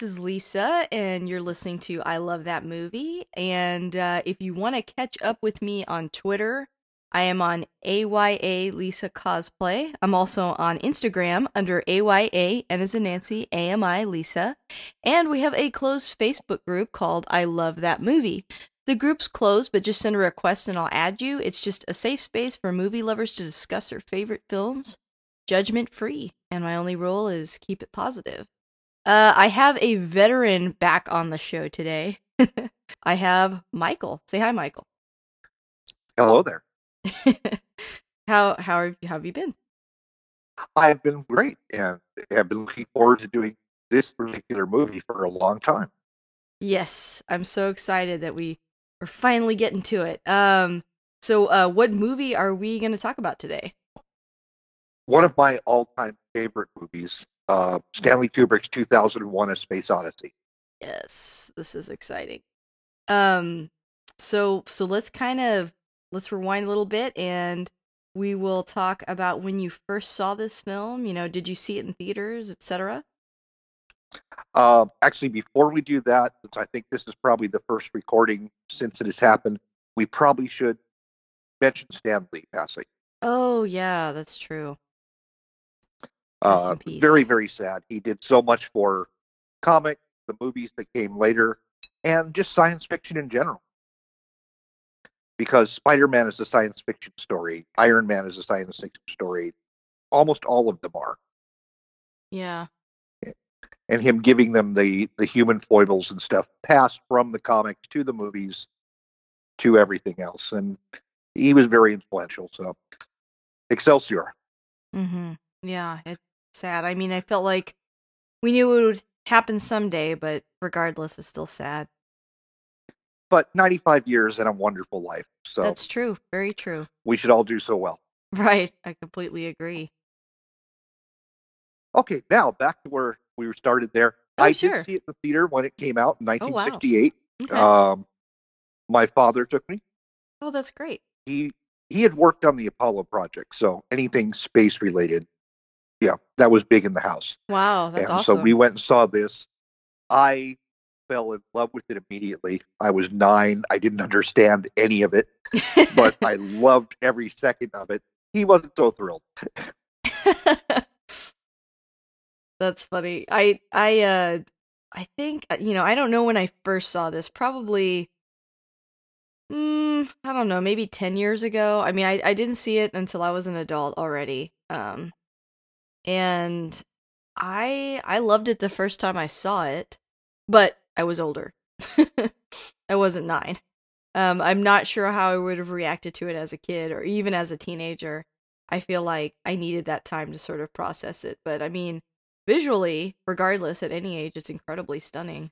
this is Lisa, and you're listening to I Love That Movie. And uh, if you want to catch up with me on Twitter, I am on AYA Lisa Cosplay. I'm also on Instagram under AYA and as a Nancy AMI Lisa. And we have a closed Facebook group called I Love That Movie. The group's closed, but just send a request and I'll add you. It's just a safe space for movie lovers to discuss their favorite films, judgment free. And my only rule is keep it positive. Uh, I have a veteran back on the show today. I have Michael. Say hi, Michael. Hello there. how how have, how have you been? I've been great, and I've been looking forward to doing this particular movie for a long time. Yes, I'm so excited that we are finally getting to it. Um, so uh, what movie are we going to talk about today? One of my all-time favorite movies, uh, Stanley Kubrick's 2001: A Space Odyssey. Yes, this is exciting. Um, so so let's kind of let's rewind a little bit and we will talk about when you first saw this film. You know, did you see it in theaters, etc.? Uh, actually, before we do that, since I think this is probably the first recording since it has happened, we probably should mention Stan Lee passing. Oh yeah, that's true. Uh, Rest in peace. very, very sad. He did so much for comics, the movies that came later, and just science fiction in general. Because Spider-Man is a science fiction story, Iron Man is a science fiction story. Almost all of them are, Yeah. and him giving them the the human foibles and stuff passed from the comics to the movies to everything else, and he was very influential. So, Excelsior. Mm-hmm. Yeah, sad. I mean, I felt like we knew it would happen someday, but regardless, it's still sad. But 95 years and a wonderful life. So That's true. Very true. we should all do so well. Right. I completely agree. Okay, now back to where we started there. Oh, I sure. did see it in the theater when it came out in Oh, wow. 1968. Okay. Um, my father took me. oh, that's great. He he had worked on the Apollo project, so anything space related, yeah, that was big in the house. Wow, that's and awesome. so we went and saw this. I fell in love with it immediately. I was nine. I didn't understand any of it, but I loved every second of it. He wasn't so thrilled. That's funny. I I uh I think uh, you know, I don't know when I first saw this. Probably mm, I don't know, maybe 10 years ago. I mean, I I didn't see it until I was an adult already. Um and I I loved it the first time I saw it, but I was older. I wasn't 9. Um I'm not sure how I would have reacted to it as a kid or even as a teenager. I feel like I needed that time to sort of process it, but I mean, visually, regardless at any age, it's incredibly stunning.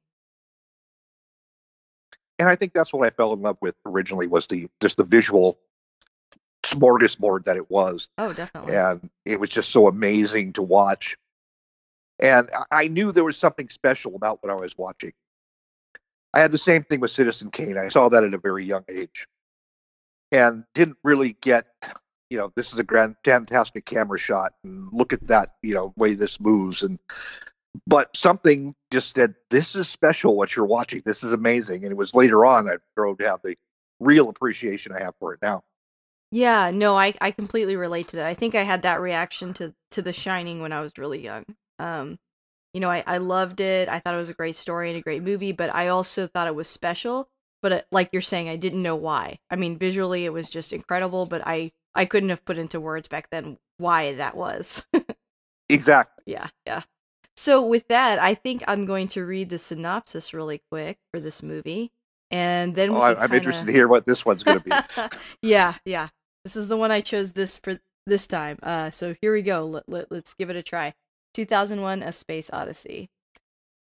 and I think that's what I fell in love with originally was the just the visual smorgasbord that it was, Oh, definitely. and it was just so amazing to watch. And I- knew there was something special about what I was watching. I had the same thing with Citizen Kane. I saw that at a very young age, and didn't really get, you know, this is a grand, fantastic camera shot, and look at that, you know, way this moves, and but something just said, "This is special. What you're watching. This is amazing." And it was later on I grew to have the real appreciation I have for it now. Yeah, no, I I completely relate to that. I think I had that reaction to to The Shining when I was really young. Um, you know, I I loved it. I thought it was a great story and a great movie, but I also thought it was special but uh, like you're saying, I didn't know why. I mean, visually it was just incredible, but I I couldn't have put into words back then why that was. exactly. Yeah, yeah. So with that, I think I'm going to read the synopsis really quick for this movie, and then oh, I'm kinda... interested to hear what this one's going to be. yeah, yeah. This is the one I chose this for this time. Uh, so here we go. Let, let, let's give it a try. 2001: A Space Odyssey.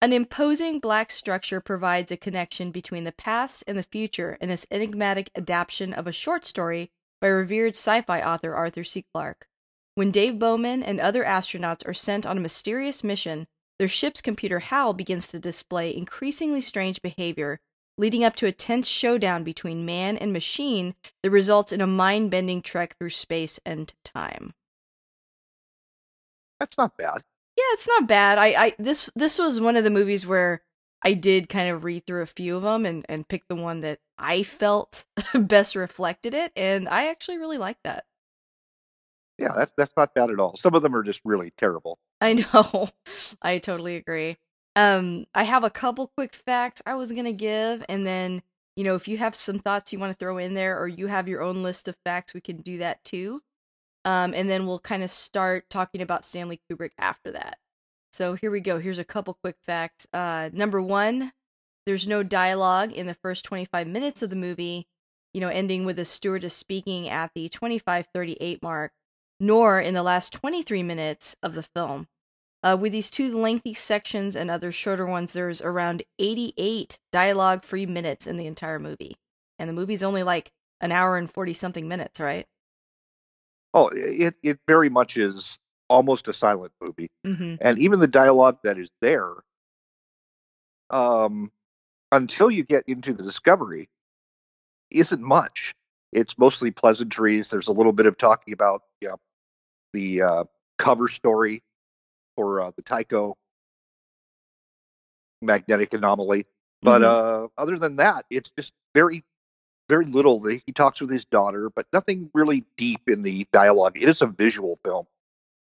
An imposing black structure provides a connection between the past and the future in this enigmatic adaptation of a short story by revered sci fi author Arthur C. Clarke. When Dave Bowman and other astronauts are sent on a mysterious mission, their ship's computer HAL begins to display increasingly strange behavior, leading up to a tense showdown between man and machine that results in a mind bending trek through space and time. That's not bad. Yeah, it's not bad. I, I this this was one of the movies where I did kind of read through a few of them and, and pick the one that I felt best reflected it, and I actually really like that. Yeah, that's that's not bad at all. Some of them are just really terrible. I know. I totally agree. Um, I have a couple quick facts I was gonna give, and then you know if you have some thoughts you want to throw in there, or you have your own list of facts, we can do that too. Um, and then we'll kind of start talking about Stanley Kubrick after that. So here we go. Here's a couple quick facts. Uh, number one, there's no dialogue in the first 25 minutes of the movie, you know, ending with the stewardess speaking at the 25:38 mark nor in the last 23 minutes of the film. Uh, with these two lengthy sections and other shorter ones, there's around 88 dialogue free minutes in the entire movie. And the movie's only like an hour and 40 something minutes, right? Oh, it, it very much is almost a silent movie. Mm-hmm. And even the dialogue that is there, um, until you get into the discovery, isn't much. It's mostly pleasantries. There's a little bit of talking about you know, the uh, cover story for uh, the Tycho magnetic anomaly. But mm-hmm. uh, other than that, it's just very, very little. He talks with his daughter, but nothing really deep in the dialogue. It is a visual film.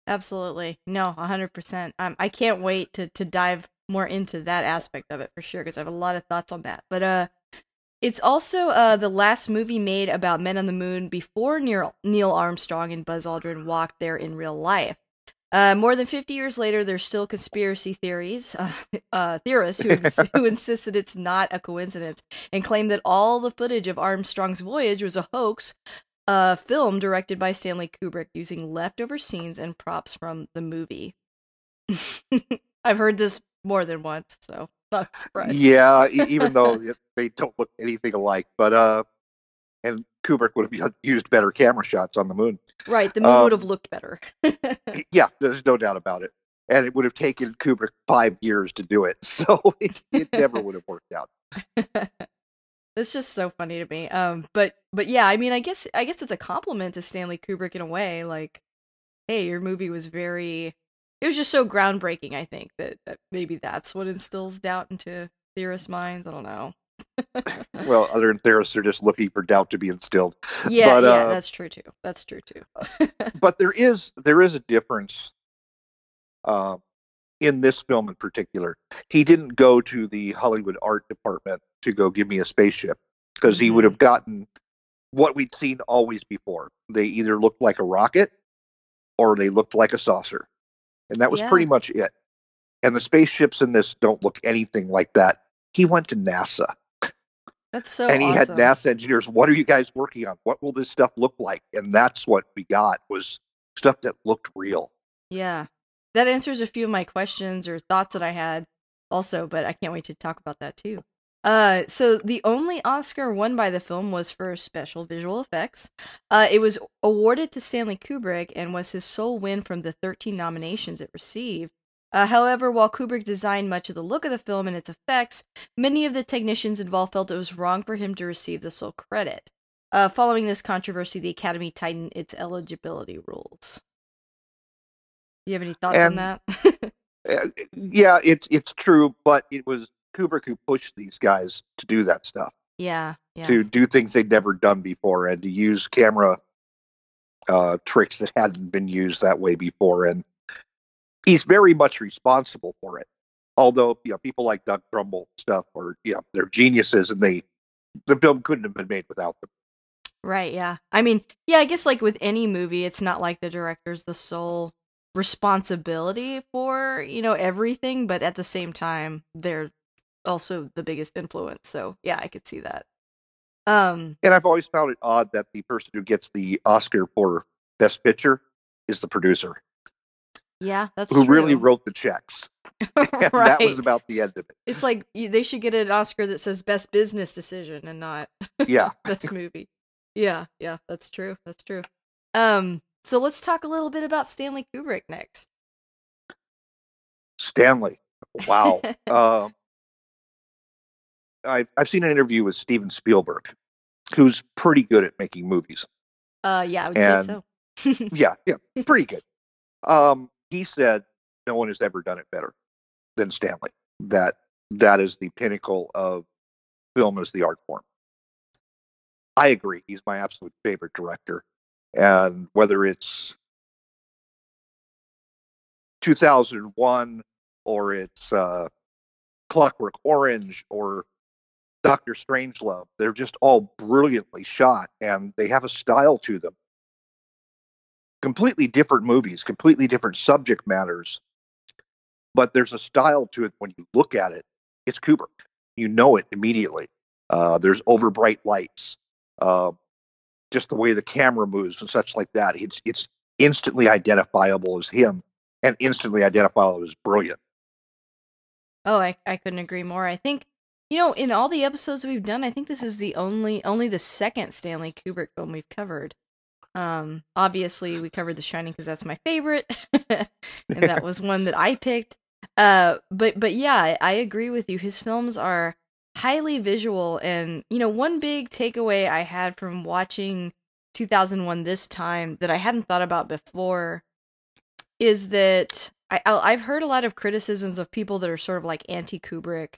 Absolutely. No, 100%. Um, I can't wait to, to dive more into that aspect of it for sure because I have a lot of thoughts on that. But uh, it's also uh, the last movie made about men on the moon before Neil, Neil Armstrong and Buzz Aldrin walked there in real life. Uh, more than 50 years later, there's still conspiracy theories, uh, uh, theorists who, ins- who insist that it's not a coincidence and claim that all the footage of Armstrong's voyage was a hoax, a film directed by Stanley Kubrick using leftover scenes and props from the movie. I've heard this more than once, so not surprised. Yeah, even though they don't look anything alike, but uh, and Kubrick would have used better camera shots on the moon. Right, the moon um, would have looked better. yeah, there's no doubt about it, and it would have taken Kubrick five years to do it, so it, it never would have worked out. It's just so funny to me. Um, but but yeah, I mean, I guess I guess it's a compliment to Stanley Kubrick in a way. Like, hey, your movie was very it was just so groundbreaking. I think that, that maybe that's what instills doubt into theorists' minds. I don't know. Well, other theorists are just looking for doubt to be instilled. Yeah, but, yeah, uh, that's true too. That's true too. but there is there is a difference uh, in this film in particular. He didn't go to the Hollywood art department to go give me a spaceship because he would have mm-hmm. gotten what we'd seen always before. They either looked like a rocket or they looked like a saucer and that was yeah. pretty much it. And the spaceships in this don't look anything like that. He went to NASA. That's so And he awesome. had NASA engineers. What are you guys working on? What will this stuff look like? And that's what we got was stuff that looked real. Yeah. That answers a few of my questions or thoughts that I had also, but I can't wait to talk about that too. Uh, so the only Oscar won by the film was for special visual effects. Uh, it was awarded to Stanley Kubrick and was his sole win from the 13 nominations it received. Uh, however, while Kubrick designed much of the look of the film and its effects, many of the technicians involved felt it was wrong for him to receive the sole credit. Uh, following this controversy, the Academy tightened its eligibility rules. You have any thoughts and, on that? Uh, yeah, it's it's true, but it was Kubrick who pushed these guys to do that stuff. Yeah, yeah. To do things they'd never done before and to use camera uh, tricks that hadn't been used that way before. And he's very much responsible for it. Although, you know, people like Doug Trumbull stuff or, you know, they're geniuses and they the film couldn't have been made without them. Right, yeah. I mean, yeah, I guess like with any movie, it's not like the director's the sole responsibility for, you know, everything, but at the same time, they're also the biggest influence. So, yeah, I could see that. Um And I've always found it odd that the person who gets the Oscar for Best Picture is the producer, yeah, that's who really wrote the checks. And right. that was about the end of it. It's like they should get an Oscar that says best business decision and not Yeah. best movie. Yeah, yeah, that's true. That's true. Um, so let's talk a little bit about Stanley Kubrick next. Stanley. Wow. um, I've, I've seen an interview with Steven Spielberg, who's pretty good at making movies. Uh, yeah, I would And- say so. Yeah, yeah, pretty good. Um, he said no one has ever done it better than Stanley. That that is the pinnacle of film as the art form. I agree. He's my absolute favorite director, and whether it's 2001 or it's uh, Clockwork Orange or Doctor Strangelove, they're just all brilliantly shot, and they have a style to them completely different movies, completely different subject matters, but there's a style to it when you look at it. It's Kubrick. You know it immediately. Uh, there's over bright lights, uh, just the way the camera moves and such like that. It's it's instantly identifiable as him, and instantly identifiable as brilliant. Oh, I I couldn't agree more. I think you know, in all the episodes we've done, I think this is the only only the second Stanley Kubrick film we've covered. Um, obviously we covered The Shining because that's my favorite, and that was one that I picked. Uh, but but yeah, I, I agree with you. His films are highly visual, and you know, one big takeaway I had from watching 2001 this time that I hadn't thought about before is that I I- I've heard a lot of criticisms of people that are sort of like anti Kubrick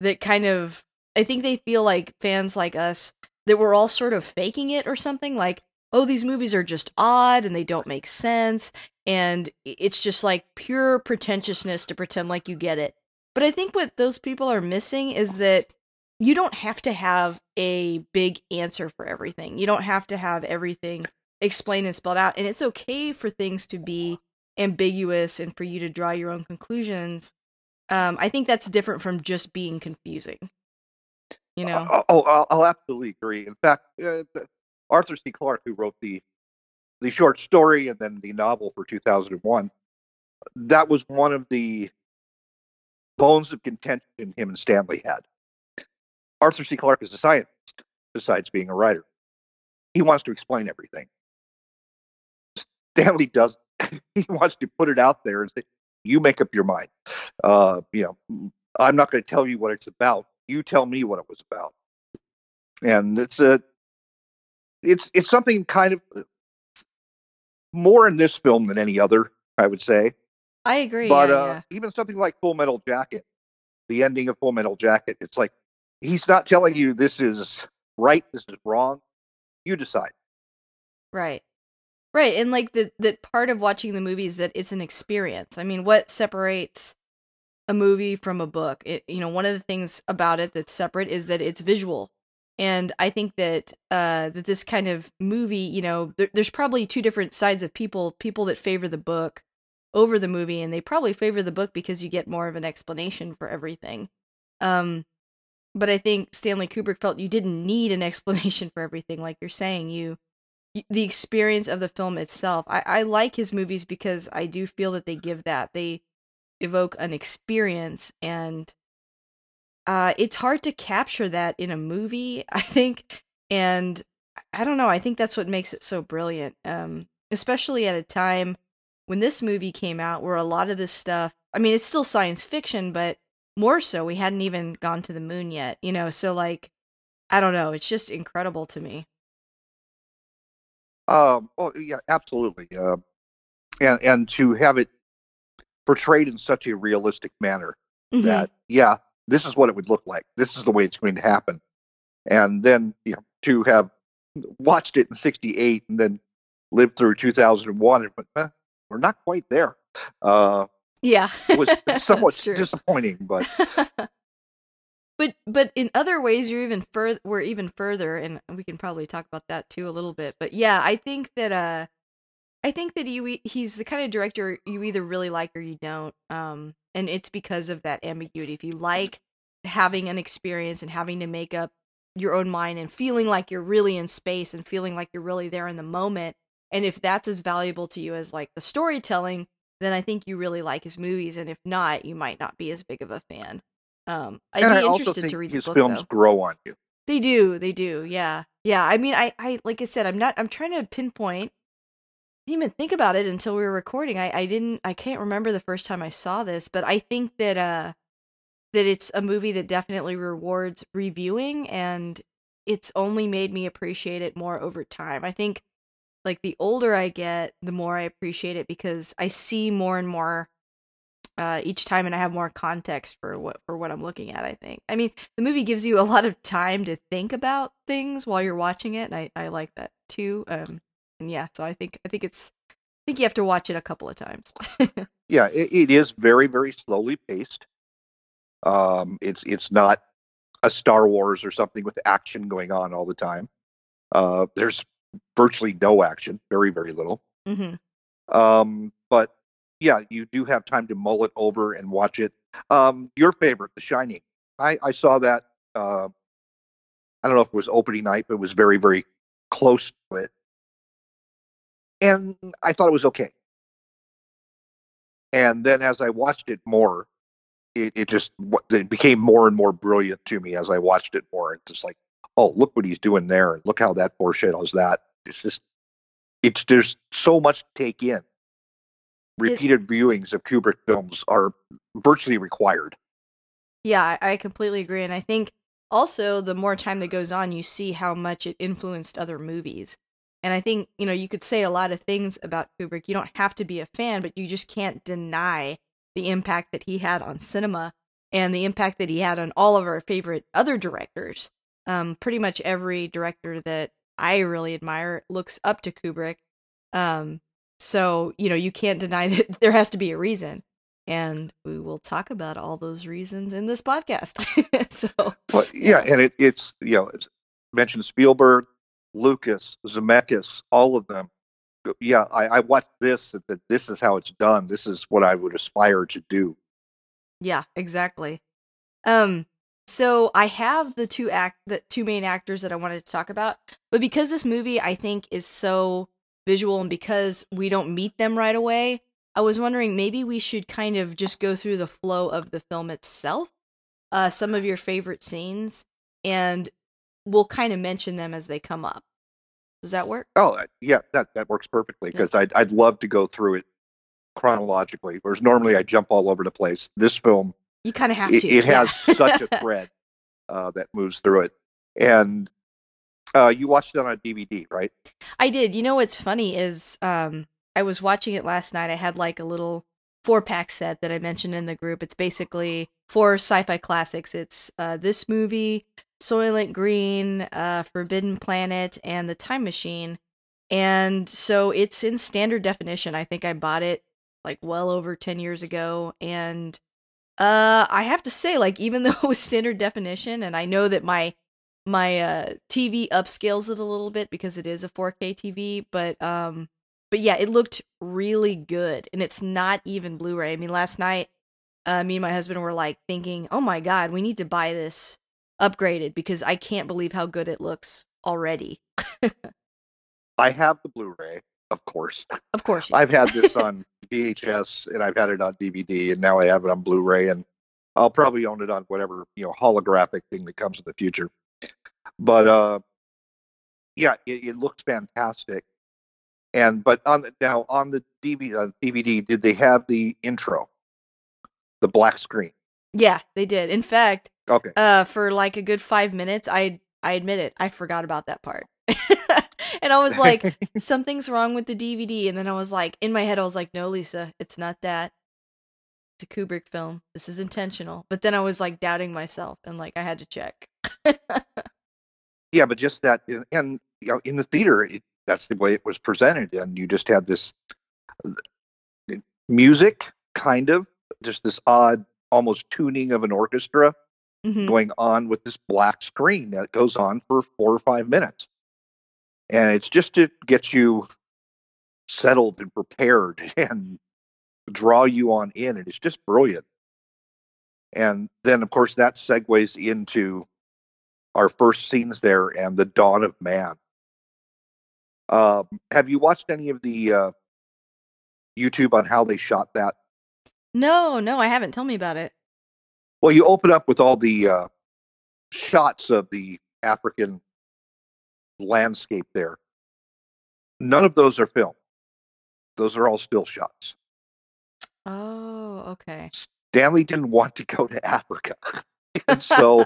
that kind of I think they feel like fans like us that we're all sort of faking it or something like oh these movies are just odd and they don't make sense and it's just like pure pretentiousness to pretend like you get it. But I think what those people are missing is that you don't have to have a big answer for everything. You don't have to have everything explained and spelled out and it's okay for things to be ambiguous and for you to draw your own conclusions. Um, I think that's different from just being confusing. You know, Oh, I'll, I'll absolutely agree. In fact, uh, Arthur C. Clarke, who wrote the the short story and then the novel for 2001, that was one of the bones of contention him and Stanley had. Arthur C. Clarke is a scientist, besides being a writer. He wants to explain everything. Stanley does. He wants to put it out there and say, "You make up your mind." Uh, you know, I'm not going to tell you what it's about. You tell me what it was about. And it's a, it's it's something kind of more in this film than any other, I would say. I agree. But yeah, uh, yeah. even something like Full Metal Jacket, the ending of Full Metal Jacket, it's like he's not telling you this is right, this is wrong. You decide. Right. Right. And like the that part of watching the movie is that it's an experience. I mean, what separates a movie from a book? It, you know, one of the things about it that's separate is that it's visual. And I think that uh that this kind of movie, you know, there, there's probably two different sides of people, people that favor the book over the movie and they probably favor the book because you get more of an explanation for everything. Um but I think Stanley Kubrick felt you didn't need an explanation for everything like you're saying. You the experience of the film itself. I, I like his movies because I do feel that they give that. They evoke an experience and uh it's hard to capture that in a movie, I think. And I don't know, I think that's what makes it so brilliant. Um especially at a time when this movie came out where a lot of this stuff I mean it's still science fiction, but more so we hadn't even gone to the moon yet, you know, so like I don't know, it's just incredible to me. Um, well, yeah, absolutely. Uh, and and to have it portrayed in such a realistic manner Mhm. that yeah, this is what it would look like. This is the way it's going to happen. And then you know to have watched it in '68 and then lived through 2001 and went, eh, we're not quite there. Uh, Yeah. was somewhat disappointing, but but but in other ways you're even further we're even further and we can probably talk about that too a little bit but yeah i think that uh i think that you he's the kind of director you either really like or you don't um and it's because of that ambiguity if you like having an experience and having to make up your own mind and feeling like you're really in space and feeling like you're really there in the moment and if that's as valuable to you as like the storytelling then i think you really like his movies and if not you might not be as big of a fan um, I'd and be I also interested think to read his the book, films though. grow on you. They do, they do, yeah, yeah. I mean, I, I, like I said, I'm not. I'm trying to pinpoint. Didn't even think about it until we were recording. I, I didn't. I can't remember the first time I saw this, but I think that uh, that it's a movie that definitely rewards reviewing, and it's only made me appreciate it more over time. I think, like the older I get, the more I appreciate it because I see more and more uh, each time, and I have more context for what for what I'm looking at. I think. I mean, the movie gives you a lot of time to think about things while you're watching it, and I, I like that too. Um, and yeah, so I think I think it's I think you have to watch it a couple of times. Yeah, it, it is very, very slowly paced. Um, it's it's not a Star Wars or something with action going on all the time. Uh, there's virtually no action, very, very little. Mm-hmm. Um, but yeah, you do have time to mull it over and watch it. Um, your favorite, The Shining. I, I saw that. Uh, I don't know if it was opening night, but it was very, very close to it, and I thought it was okay. And then as I watched it more, it, it just it became more and more brilliant to me as I watched it more. It's just like, oh, look what he's doing there, and look how that foreshadows that. It's just, it's there's so much to take in. Repeated viewings of Kubrick films are virtually required. Yeah, I completely agree, and I think also the more time that goes on, you see how much it influenced other movies. And I think you know you could say a lot of things about Kubrick. You don't have to be a fan, but you just can't deny the impact that he had on cinema and the impact that he had on all of our favorite other directors. Um, pretty much every director that I really admire looks up to Kubrick. Um, so you know you can't deny that there has to be a reason, and we will talk about all those reasons in this podcast. so But yeah, and it, it's you know it's mentioned Spielberg, Lucas, Zemeckis, all of them. Yeah, I, I watched this. That this is how it's done. This is what I would aspire to do. Yeah, exactly. Um so I have the two act the two main actors that I wanted to talk about, but because this movie I think is so visual and because we don't meet them right away, I was wondering maybe we should kind of just go through the flow of the film itself. Uh some of your favorite scenes and we'll kind of mention them as they come up. Does that work? Oh, uh, yeah, that that works perfectly because I'd I'd love to go through it chronologically. Whereas normally I jump all over the place. This film You kind of have it, to. it yeah. has such a thread uh, that moves through it, and uh, you watched it on a DVD, right? I did. You know what's funny is um I was watching it last night. I had like a little four pack set that I mentioned in the group. It's basically four sci-fi classics. It's uh this movie, Soylent Green, uh Forbidden Planet, and The Time Machine. And so it's in standard definition. I think I bought it like well over 10 years ago and uh I have to say like even though it was standard definition and I know that my my uh TV upscales it a little bit because it is a 4K TV, but um but yeah, it looked really good and it's not even Blu-ray. I mean, last night uh me and my husband were like thinking, "Oh my god, we need to buy this upgraded because I can't believe how good it looks already." I have the Blu-ray, of course. Of course. I've had this on VHS and I've had it on DVD, and now I have it on Blu-ray, and I'll probably own it on whatever you know holographic thing that comes in the future. But uh, yeah, it, it looks fantastic. And but on the, now on the DVD, uh, DVD, did they have the intro, the black screen? Yeah, they did. In fact, Okay, uh for like a good 5 minutes, I I admit it, I forgot about that part. and I was like, something's wrong with the DVD. And then I was like, in my head, I was like, no, Lisa, it's not that. It's a Kubrick film. This is intentional. But then I was like doubting myself and like I had to check. yeah, but just that, and you know, in the theater, it, that's the way it was presented, and you just had this uh, music, kind of, just this odd, almost tuning of an orchestra Mhm. going on with this black screen that goes on for four or five minutes. And it's just to get you settled and prepared and draw you on in. And it's just brilliant. And then, of course, that segues into our first scenes there and the dawn of man. Um, have you watched any of the uh, YouTube on how they shot that? No, no, I haven't. Tell me about it. Well, you open up with all the uh, shots of the African landscape there. None of those are filmed. Those are all still shots. Oh, okay. Stanley didn't want to go to Africa. and so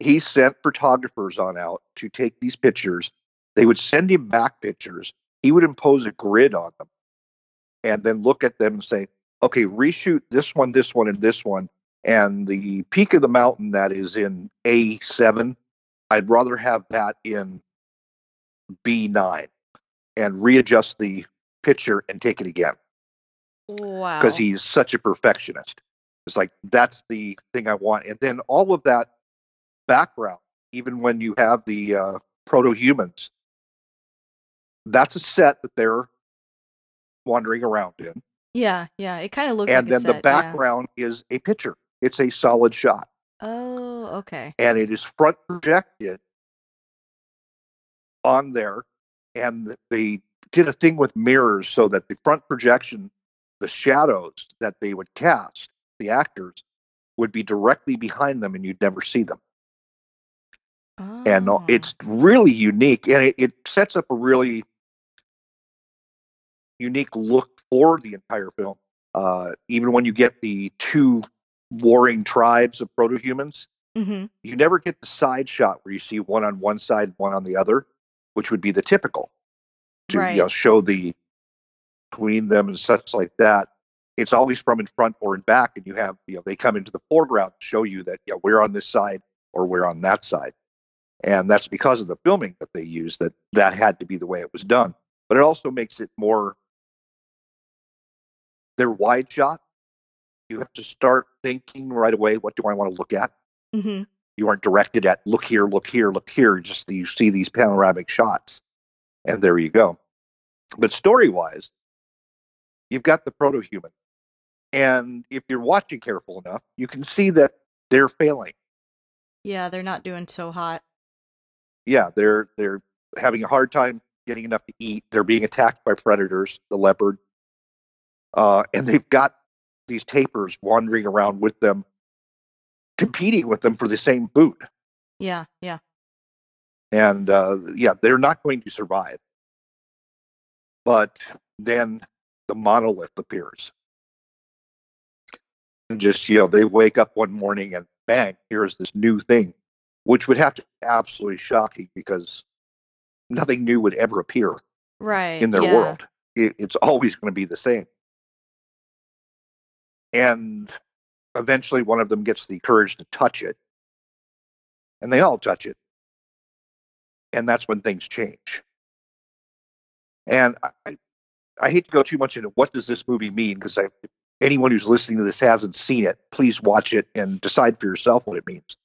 he sent photographers on out to take these pictures. They would send him back pictures. He would impose a grid on them and then look at them and say, okay, reshoot this one, this one, and this one. And the peak of the mountain that is in A7, I'd rather have that in B9 and readjust the picture and take it again Wow. because he's such a perfectionist. It's like that's the thing I want, and then all of that background, even when you have the uh, proto humans, that's a set that they're wandering around in, Yeah, yeah. It kind of looks and like then the set, yeah. background is a picture. It's a solid shot, Oh, okay. and it is front projected on there, and they did a thing with mirrors so that the front projection, the shadows that they would cast, the actors, would be directly behind them, and you'd never see them. and uh, Oh. it's really unique and it, it sets up a really unique look for the entire film uh, even when you get the two warring tribes of proto-humans Mhm. you never get the side shot where you see one on one side one on the other which would be the typical to Right. you know, show the between them and such like that it's always from in front or in back and you have you know they come into the foreground to show you that yeah we're on this side or we're on that side and that's because of the filming that they used that that had to be the way it was done but it also makes it more they're wide shot you have to start thinking right away what do i want to look at Mhm. you aren't directed at look here look here look here just you see these panoramic shots and there you go but story wise you've got the proto-human and if you're watching careful enough you can see that they're failing Yeah, they're not doing so hot. yeah, they're they're having a hard time getting enough to eat. They're being attacked by predators, the leopard, uh, and they've got these tapirs wandering around with them, competing with them for the same food. Yeah, yeah. And uh, yeah, they're not going to survive. But then the monolith appears. And just, you know, they wake up one morning and bang, here's this new thing, which would have to be absolutely shocking because nothing new would ever appear Right. in their yeah. world. It, it's always going to be the same. And eventually one of them gets the courage to touch it. And they all touch it. And that's when things change. And I, I- hate to go too much into what does this movie mean because anyone who's listening to this hasn't seen it, please watch it and decide for yourself what it means.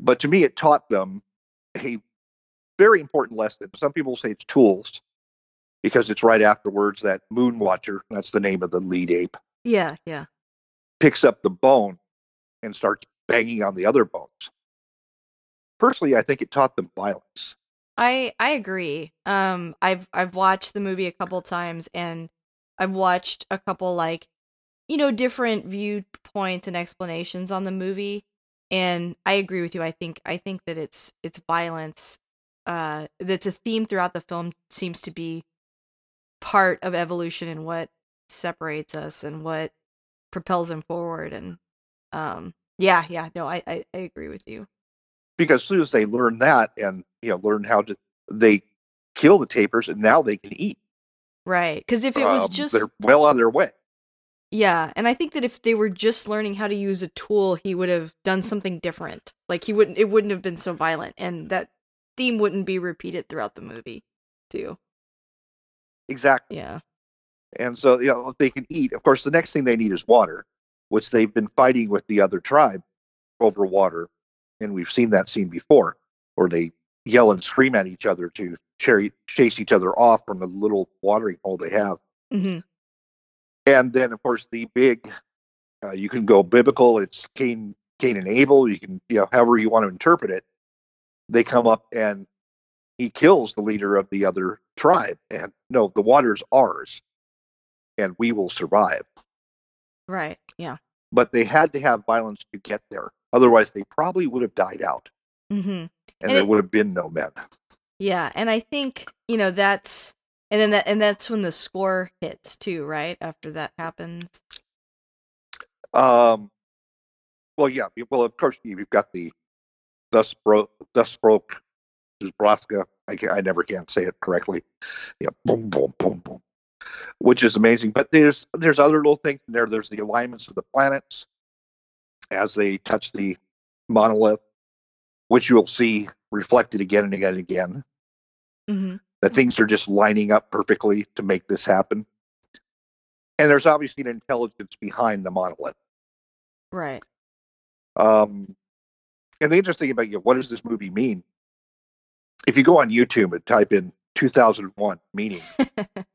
But to me, it taught them a very important lesson. Some people say it's tools because it's right afterwards that Moon Watcher, that's the name of the lead ape, Yeah, yeah. picks up the bone and starts banging on the other bones. Personally, I think it taught them violence. I I agree. Um I've I've watched the movie a couple times and I've watched a couple like you know different viewpoints and explanations on the movie and I agree with you. I think I think that it's it's violence uh that's a theme throughout the film seems to be part of evolution and what separates us and what propels him forward and um yeah, yeah, no, I I, I agree with you. Because as soon as they learn that and you know learn how to, they kill the tapirs and now they can eat. Right. Cuz if it was Um, just they're well on their way. Yeah, and I think that if they were just learning how to use a tool, he would have done something different. Like he wouldn't it wouldn't have been so violent and that theme wouldn't be repeated throughout the movie, too. Exactly. Yeah. And so, you know, they can eat, of course, the next thing they need is water, which they've been fighting with the other tribe over water, and we've seen that scene before, where they yell and scream at each other to chase each other off from the little watering hole they have. Mm-hmm. And then, of course, the big, uh, you can go biblical. It's Cain, Cain and Abel. You can, you know, however you want to interpret it. They come up and he kills the leader of the other tribe. And no, the water's ours, and we will survive. Right. Yeah. But they had to have violence to get there. Otherwise, they probably would have died out, Mm-hmm. and, And there it- would have been no men. Yeah, and I think you know that's and then that and that's when the score hits too, right? After that happens. Um, well, yeah. Well, of course, you've got the thus broke, thus broke, Braska. I can, I never can say it correctly. Yeah, boom, boom, boom, boom, which is amazing. But there's there's other little things in there. There's the alignments of the planets as they touch the monolith, which you'll see reflected again and again and again. hmm That things are just lining up perfectly to make this happen. And there's obviously an intelligence behind the monolith. Right. Um, and the interesting about you, what does this movie mean? If you go on YouTube and type in 2001 meaning,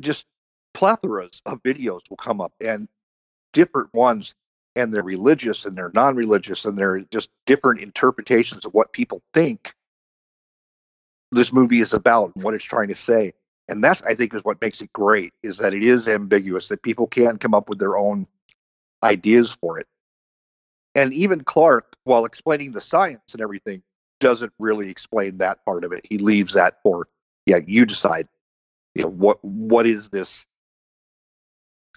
just plethoras of videos will come up and different ones, and they're religious and they're non religious, and they're just different interpretations of what people think this movie is about and what it's trying to say. And that's, I think, is what makes it great, is that it is ambiguous, that people can come up with their own ideas for it. And even Clarke, while explaining the science and everything, doesn't really explain that part of it. He leaves that for, yeah, you decide. You know, what what is this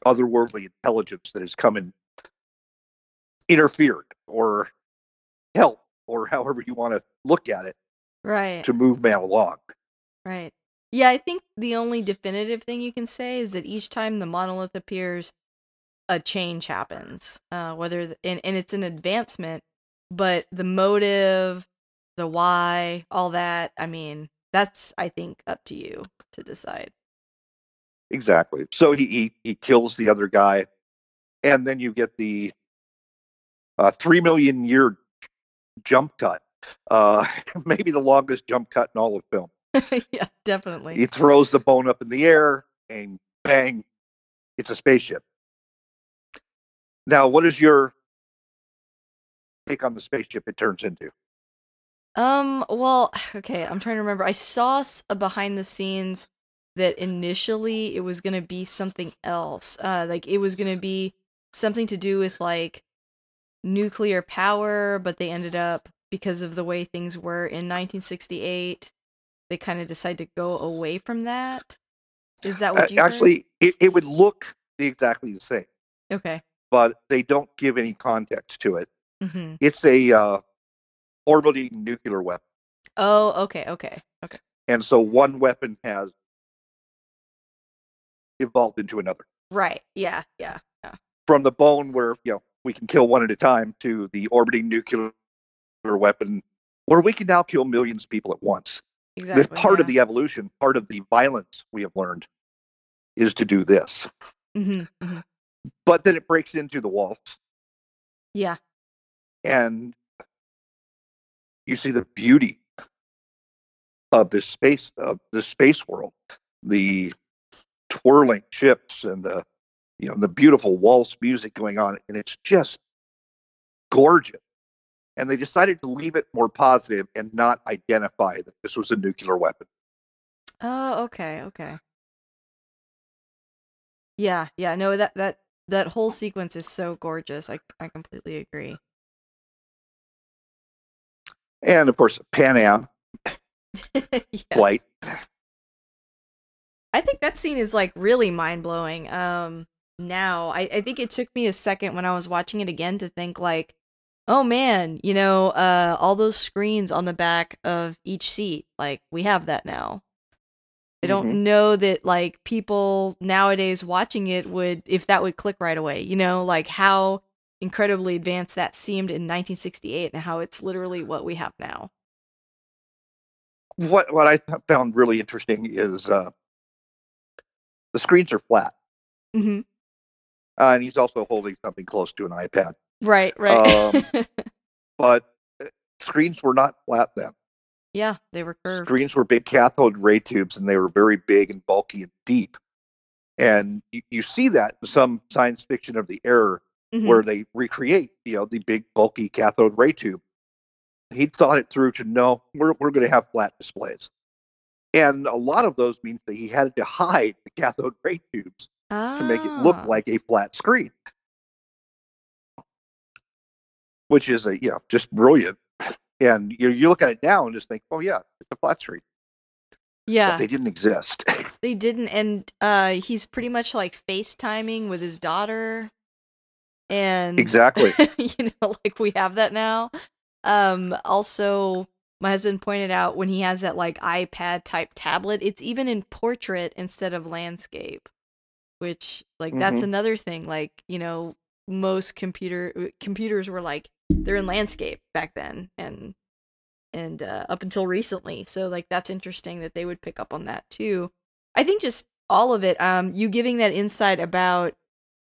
otherworldly intelligence that has come and interfered or helped or however you want to look at it Right. to move man along. Right. Yeah, I think the only definitive thing you can say is that each time the monolith appears, a change happens. Uh, whether th- and, and it's an advancement, but the motive, the why, all that. I mean, that's I think up to you to decide. Exactly. So he, he he kills the other guy, and then you get the uh, three million year jump cut. Uh, maybe the longest jump cut in all of film. yeah, definitely. He throws the bone up in the air, and bang, it's a spaceship. Now, what is your take on the spaceship it turns into? Um, well, okay, I'm trying to remember. I saw a behind the scenes that initially it was going to be something else. Uh like it was going to be something to do with like nuclear power, but they ended up because of the way things were in 1968, they kind of decided to go away from that. Is that Uh, what you heard? actually, it, it would look exactly the same, Okay. but they don't give any context to it. Mhm. It's a uh, orbiting nuclear weapon. Oh, okay, okay. Okay. and so one weapon has evolved into another Right. Yeah, yeah. Yeah. from the bone where you know we can kill one at a time to the orbiting nuclear weapon where we can now kill millions of people at once Exactly. this part of the evolution part of the violence we have learned is to do this Mhm, mhm. but then it breaks into the walls Yeah. and you see the beauty of this space of the space world the twirling ships and the you know the beautiful waltz music going on and it's just gorgeous and they decided to leave it more positive and not identify that this was a nuclear weapon Oh, okay, okay. Yeah, yeah, no, that that that whole sequence is so gorgeous. I I completely agree. And of course pan am yeah. flight I think that scene is like really mind blowing. Um, now I I think it took me a second when I was watching it again to think like, oh man, you know, uh, all those screens on the back of each seat, like we have that now. I don't Mhm. know that like people nowadays watching it would if that would click right away. You know, like how incredibly advanced that seemed in 1968 and how it's literally what we have now. what what i found really interesting is uh, the screens are flat hmm uh, and he's also holding something close to an ipad Right, right. Um, but uh, screens were not flat then. yeah, they were curved. Screens were big cathode ray tubes, and they were very big and bulky and deep. And you, you see that in some science fiction of the era Mhm. where they recreate, you know, the big bulky cathode ray tube. He thought it through to know we're we're going to have flat displays, and a lot of those means that he had to hide the cathode ray tubes to make it look Ah. like a flat screen, which is a you know just brilliant. And you you look at it now and just think, oh yeah, it's a flat screen. Yeah, But they didn't exist. they didn't, and uh, he's pretty much like FaceTiming with his daughter, and exactly. you know, like we have that now. Um, also, my husband pointed out when he has that like iPad type tablet, it's even in portrait instead of landscape, which like that's Mhm. another thing. Like you know, most computer uh, computers were like they're in landscape back then, and and uh, up until recently. So like that's interesting that they would pick up on that too. I think just all of it. Um, you giving that insight about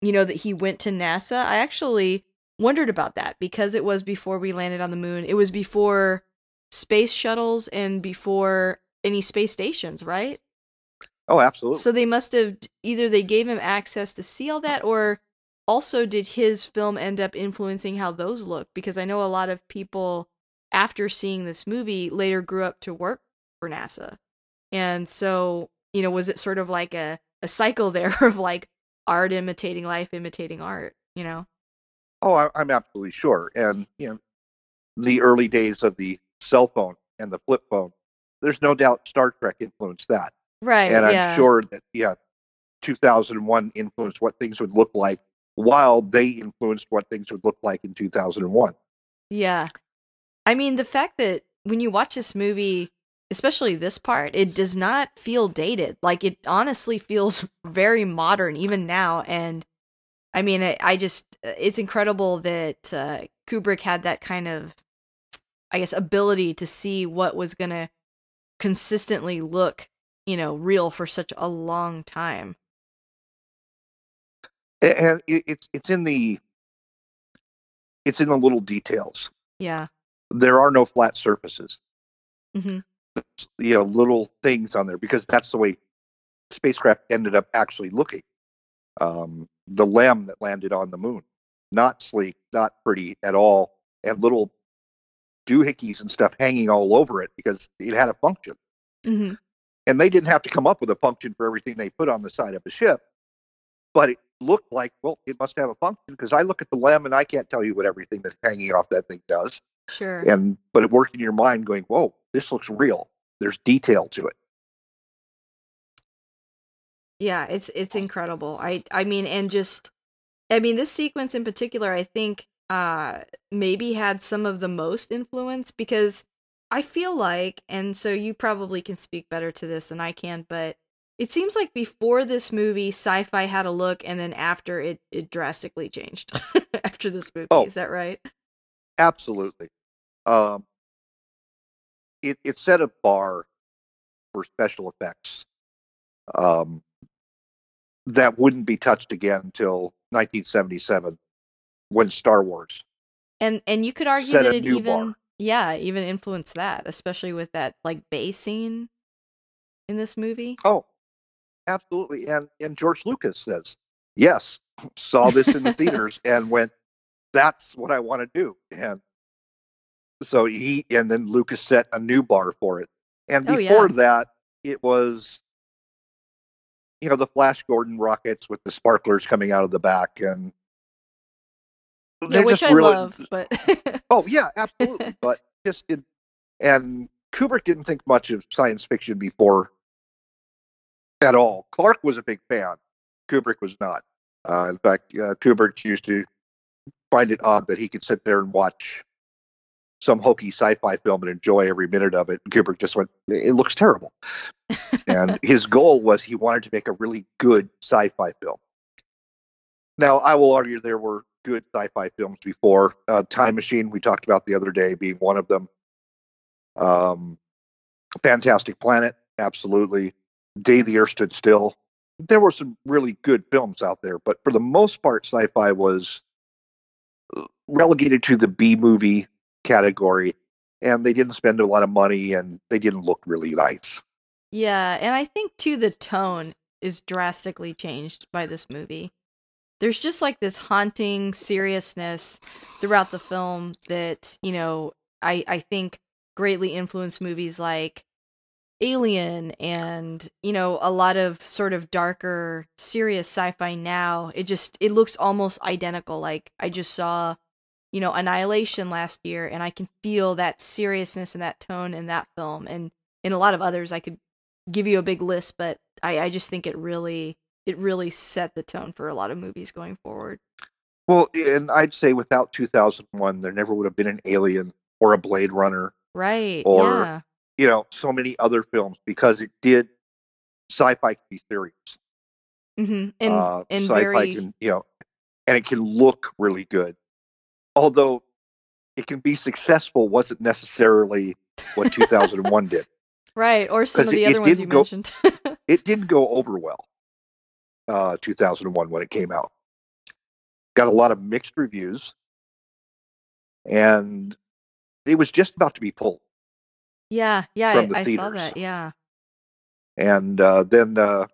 you know that he went to NASA. I actually wondered about that because it was before we landed on the moon. It was before space shuttles and before any space stations, right? Oh, absolutely. So they must have either they gave him access to see all that or also did his film end up influencing how those look because I know a lot of people after seeing this movie later grew up to work for NASA. And so, you know, was it sort of like a a cycle there of like art imitating life imitating art, you know? Oh, I, I'm absolutely sure. And you know, the early days of the cell phone and the flip phone, there's no doubt Star Trek influenced that. Right. and I'm sure that yeah, 2001 influenced what things would look like, while they influenced what things would look like in 2001. Yeah. I mean, the fact that when you watch this movie, especially this part, it does not feel dated. Like, it honestly feels very modern, even now. And I mean, I, I just, it's incredible that uh, Kubrick had that kind of, I guess, ability to see what was going to consistently look, you know, real for such a long time. And it, it's it's in the it's in the little details. Yeah. There are no flat surfaces. hmm You know, little things on there because that's the way spacecraft ended up actually looking. Um, the LEM that landed on the moon, not sleek, not pretty at all, and little doohickeys and stuff hanging all over it because it had a function. hmm and they didn't have to come up with a function for everything they put on the side of a ship but it looked like well it must have a function because i look at the lem and i can't tell you what everything that's hanging off that thing does Sure. and but it worked in your mind going whoa this looks real there's detail to it Yeah, it's it's incredible. I I mean, and just I mean, this sequence in particular, I think uh maybe had some of the most influence because I feel like, and so you probably can speak better to this than I can, but it seems like before this movie, sci-fi had a look, and then after it, it drastically changed after this movie. Oh. Is that right? absolutely um it, it set a bar for special effects um that wouldn't be touched again until 1977 when star wars And and you could argue that it even bar. yeah, even influenced that, especially with that like bass scene in this movie. Oh, absolutely. And and George Lucas says, yes, saw this in the theaters and went, that's what I want to do. And so he and then Lucas set a new bar for it. And Oh, before yeah. that, it was you know the Flash Gordon rockets with the sparklers coming out of the back and Yeah, they're which just I really- love, but Oh yeah, absolutely. but just did, and Kubrick didn't think much of science fiction before at all. Clarke was a big fan. Kubrick was not. Uh, in fact, uh, Kubrick used to find it odd that he could sit there and watch some hokey sci-fi film and enjoy every minute of it. And Kubrick just went, "It looks terrible." and his goal was he wanted to make a really good sci-fi film. Now, I will argue there were good sci-fi films before. Uh, Time Machine, we talked about the other day, being one of them. Um, Fantastic Planet, absolutely. Day the Earth Stood Still. There were some really good films out there, but for the most part, sci-fi was relegated to the B movie category, and they didn't spend a lot of money, and they didn't look really nice. Yeah, and I think too the tone is drastically changed by this movie. There's just like this haunting seriousness throughout the film that, you know, I I think greatly influenced movies like Alien and, you know, a lot of sort of darker, serious sci-fi now. It just it looks almost identical. Like I just saw, you know, Annihilation last year and I can feel that seriousness and that tone in that film and in a lot of others I could give you a big list, but I, I just think it really it really set the tone for a lot of movies going forward. Well, and I'd say without 2001, there never would have been an Alien or a Blade Runner, Right. Or- yeah. you know, so many other films because it did sci-fi can be serious. Mm-hmm. And uh, and sci-fi very can, you know, and it can look really good. Although it can be successful, wasn't necessarily what 2001 did. right. Or some of the it- other it ones you go- mentioned. It didn't go over well. Uh, 2001 when it came out, got a lot of mixed reviews, and it was just about to be pulled. yeah, yeah, from the I, I saw that. Yeah. and uh, then uh,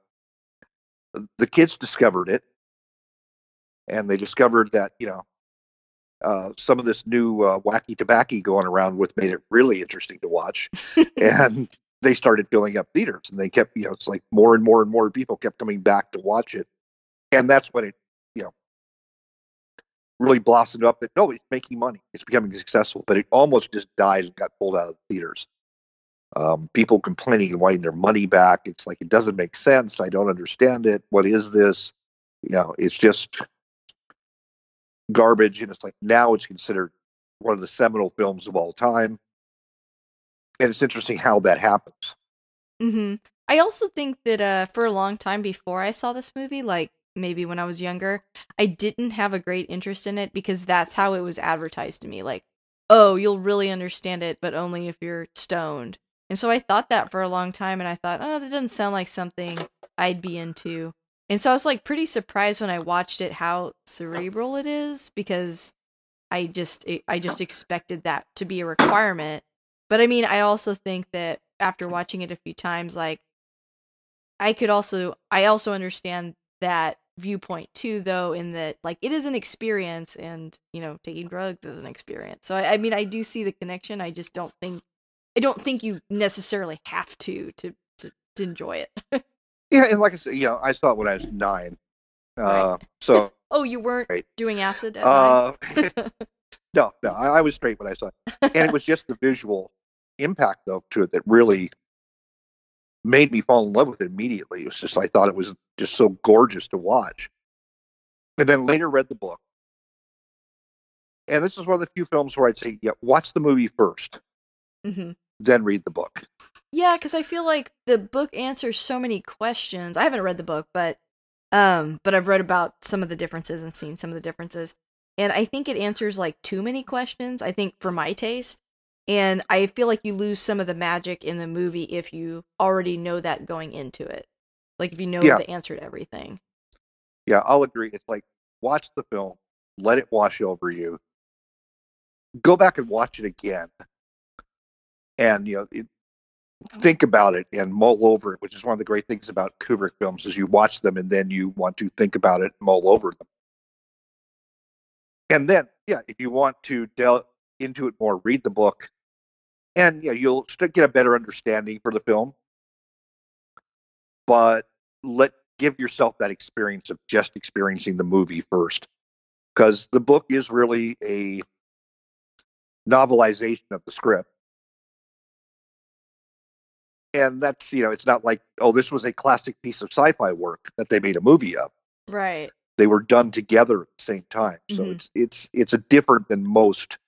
the kids discovered it, and they discovered that you know uh, some of this new uh, wacky tobacco going around with made it really interesting to watch, and they started filling up theaters, and they kept you know it's like more and more and more people kept coming back to watch it, and that's when it you know really blossomed up that no, it's making money, it's becoming successful, but it almost just died and got pulled out of the theaters um, people complaining and wanting their money back. It's like it doesn't make sense. I don't understand it. What is this? You know, it's just garbage. And it's like now it's considered one of the seminal films of all time. And it's interesting how that happens. hmm I also think that uh, for a long time before I saw this movie, like maybe when I was younger, I didn't have a great interest in it because that's how it was advertised to me. Like, oh, you'll really understand it, but only if you're stoned. And so I thought that for a long time, and I thought, oh, that doesn't sound like something I'd be into. And so I was like pretty surprised when I watched it how cerebral it is because I just eh, I just expected that to be a requirement. But I mean, I also think that after watching it a few times, like I could also I also understand that viewpoint too, though, in that like it is an experience, and you know, taking drugs is an experience. So I, I mean, I do see the connection. I just don't think I don't think you necessarily have to to to, to enjoy it. Yeah, and like I said, you know, I saw it when I was nine. Uh, Right. So, oh, you weren't Right. doing acid at uh, no, no, I, I was straight when I saw it. and it was just the visual impact though to it that really made me fall in love with it immediately. It was just I thought it was just so gorgeous to watch. And then later read the book. And this is one of the few films where I'd say, yeah, watch the movie first, hmm then read the book. Yeah, because I feel like the book answers so many questions. I haven't read the book, but um, but I've read about some of the differences and seen some of the differences, and I think it answers like too many questions. I think for my taste, and I feel like you lose some of the magic in the movie if you already know that going into it. Like if you know Yeah. the answer to everything. Yeah, I'll agree. It's like watch the film, let it wash over you. Go back and watch it again. And you know, it, think about it and mull over it, which is one of the great things about Kubrick films is you watch them and then you want to think about it mull over them. And then, yeah, if you want to delve into it more, read the book, and yeah, you'll get a better understanding for the film. But let give yourself that experience of just experiencing the movie first, because the book is really a novelization of the script. And that's, you know, it's not like, oh, this was a classic piece of sci fi work that they made a movie of Right. they were done together at the same time. So Mhm. it's it's it's a different than most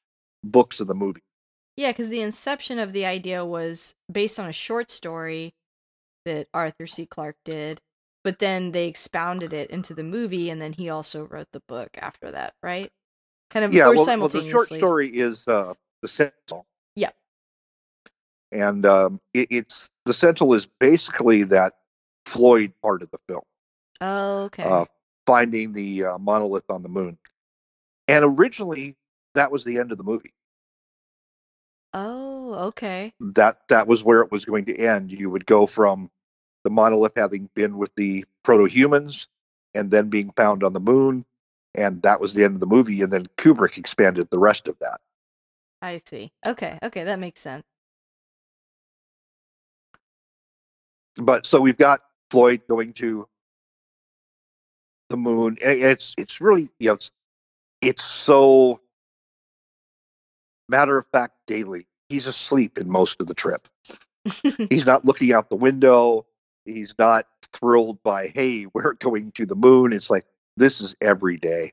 books of the movie. Yeah, because the inception of the idea was based on a short story that Arthur C. Clarke did, but then they expounded it into the movie, and then he also wrote the book after that, right? Kind of Yeah, well, well, the short story is uh, the Sentinel. Yeah. And um, it, it's the Sentinel is basically that Floyd part of the film, Oh, okay. uh, finding the uh, monolith on the moon. And originally, that was the end of the movie. Oh, okay. That that was where it was going to end. You would go from the monolith having been with the proto-humans and then being found on the moon, and that was the end of the movie. And then Kubrick expanded the rest of that. I see. Okay, okay, that makes sense. But so we've got Floyd going to the moon. It's it's really you know it's it's so matter of fact daily. He's asleep in most of the trip. He's not looking out the window. He's not thrilled by hey we're going to the moon. It's like this is every day.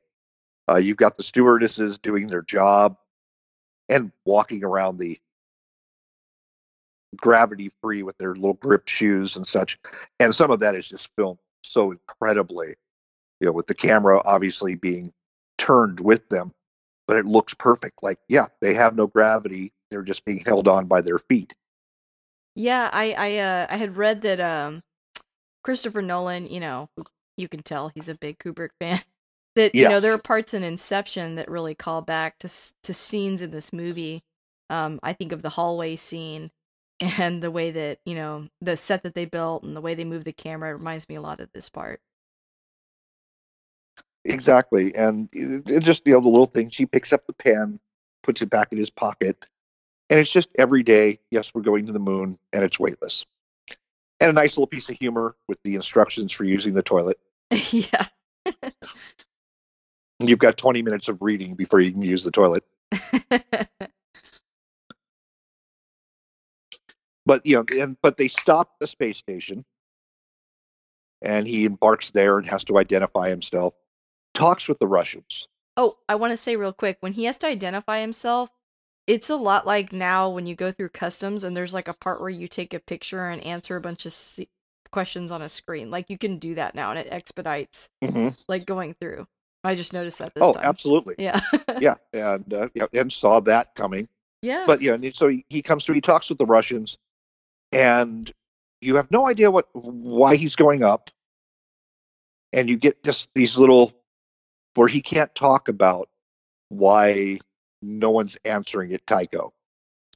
Uh, you've got the stewardesses doing their job and walking around the gravity free with their little grip shoes and such. And some of that is just filmed so incredibly, you know, with the camera obviously being turned with them, but it looks perfect. Like, yeah, they have no gravity. They're just being held on by their feet. Yeah, I I uh I had read that um Christopher Nolan, you know, you can tell he's a big Kubrick fan. That you know there are parts in Inception that really call back to to scenes in this movie. Um, I think of the hallway scene and the way that you know the set that they built and the way they move the camera reminds me a lot of this part. Exactly. And it, just, you know, the little thing, she picks up the pen, puts it back in his pocket. And it's just every day, yes, we're going to the moon and it's weightless. And a nice little piece of humor with the instructions for using the toilet. yeah. You've got 20 minutes of reading before you can use the toilet. But, you know, and, but they stop the space station and he embarks there and has to identify himself, talks with the Russians. Oh, I want to say real quick when he has to identify himself, it's a lot like now when you go through customs and there's like a part where you take a picture and answer a bunch of se- questions on a screen. Like you can do that now and it expedites like going through. I just noticed that this Oh, time. absolutely. Yeah. Yeah. And, uh, yeah, and saw that coming. yeah. but yeah, and so he, he comes through. He talks with the Russians, and you have no idea what why he's going up, and you get just these little where he can't talk about why no one's answering at Tycho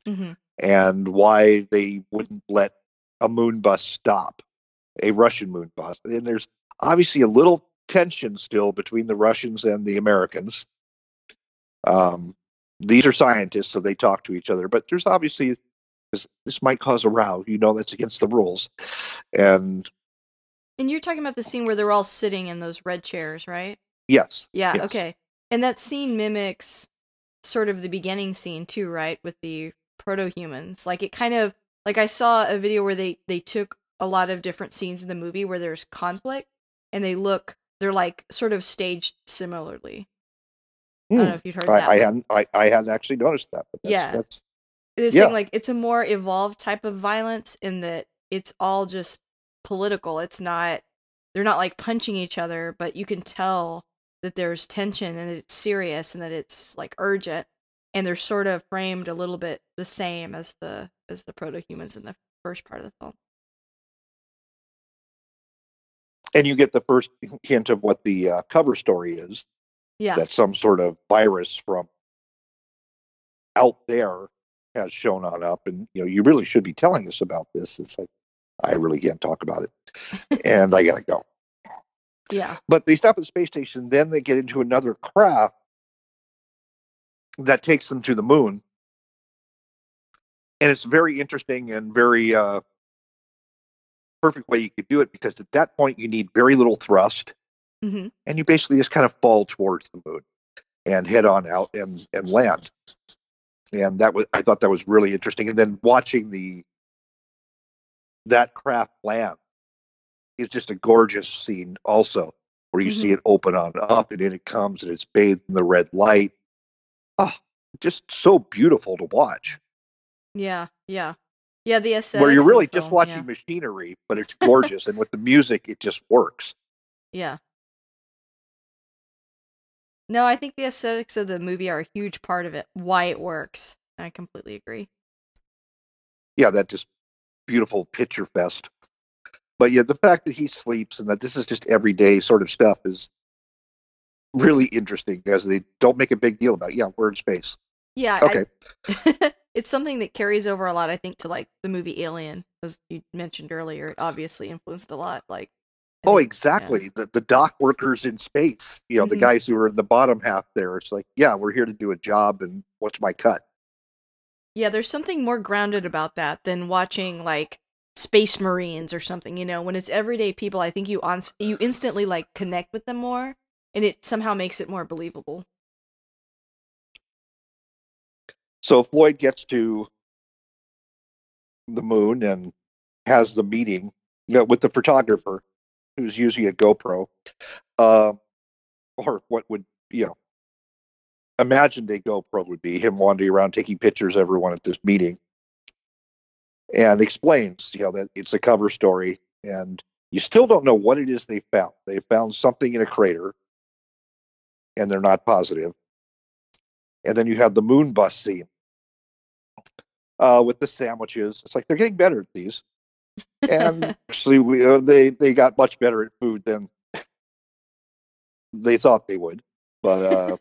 Mhm. and why they wouldn't let a moon bus stop, a Russian moon bus. And there's obviously a little tension still between the Russians and the Americans. Um, these are scientists, so they talk to each other, but there's obviously this, this might cause a row. You know, that's against the rules. And And you're talking about the scene where they're all sitting in those red chairs, right? yes, Yeah, yes. okay. And that scene mimics sort of the beginning scene too, right? With the proto-humans. Like it kind of like I saw a video where they they took a lot of different scenes in the movie where there's conflict and they look they're like sort of staged similarly. I don't know if you'd heard Hmm. I, that. I hadn't, I, I hadn't actually noticed that. But that's, Yeah. that's They're yeah. like it's a more evolved type of violence in that it's all just political. It's not they're not like punching each other, but you can tell that there's tension and that it's serious and that it's like urgent and they're sort of framed a little bit the same as the as the proto-humans in the first part of the film. and you get the first hint of what the uh, cover story is. Yeah. that some sort of virus from out there has shown on up and you know you really should be telling us about this. It's like i really can't talk about it. And i gotta go. Yeah. but they stop at the space station then they get into another craft that takes them to the moon. And it's very interesting and very uh perfect way you could do it because at that point you need very little thrust hmm and you basically just kind of fall towards the moon and head on out and and land. And that was I thought that was really interesting. And then watching the that craft land is just a gorgeous scene also where you see it open on up and in it comes and it's bathed in the red light. Ah, just so beautiful to watch. Yeah. Yeah. Yeah, the aesthetics where you're really just film, watching yeah. machinery, but it's gorgeous and with the music it just works. Yeah. No, I think the aesthetics of the movie are a huge part of it. Why it works. I completely agree. yeah, that just beautiful picture fest. But yeah, the fact that he sleeps and that this is just everyday sort of stuff is really interesting as they don't make a big deal about. It. Yeah, we're in space. Yeah. Okay. I- it's something that carries over a lot, I think, to like the movie Alien, as you mentioned earlier. It obviously influenced a lot. Like, Oh, exactly. The the dock workers in space. You know, the Mhm. guys who are in the bottom half there. It's like, yeah, we're here to do a job, and what's my cut? Yeah, there's something more grounded about that than watching like Space Marines or something. You know, when it's everyday people, I think you on you instantly like connect with them more, and it somehow makes it more believable. So Floyd gets to the moon and has the meeting you know, with the photographer who's using a GoPro, uh, or what would you know? Imagine a GoPro would be him wandering around taking pictures of everyone at this meeting, and explains you know that it's a cover story, and you still don't know what it is they found. They found something in a crater, and they're not positive. And then you have the moon bus scene uh, with the sandwiches. It's like they're getting better at these. And actually, we, uh, they they got much better at food than they thought they would. But uh,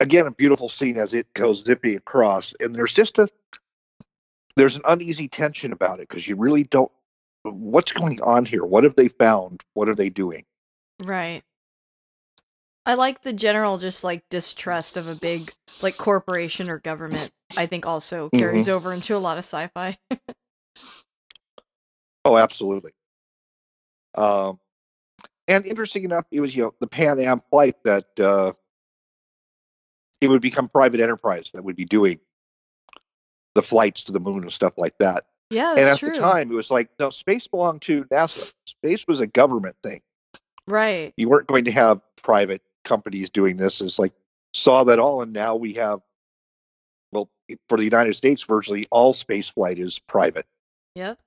again, a beautiful scene as it goes zipping across, and there's just a there's an uneasy tension about it because you really don't what's going on here. What have they found? What are they doing? Right. I like the general just like distrust of a big like corporation or government. I think also carries over into a lot of sci-fi. Oh, absolutely. Um, and interesting enough, it was you know the Pan Am flight that uh, it would become private enterprise that would be doing the flights to the moon and stuff like that. yeah, and at true. the time, it was like no, space belonged to NASA. Space was a government thing. right. You weren't going to have private companies doing this. is like saw that all, and now we have. Well, for the United States, virtually all space flight is private. Yep.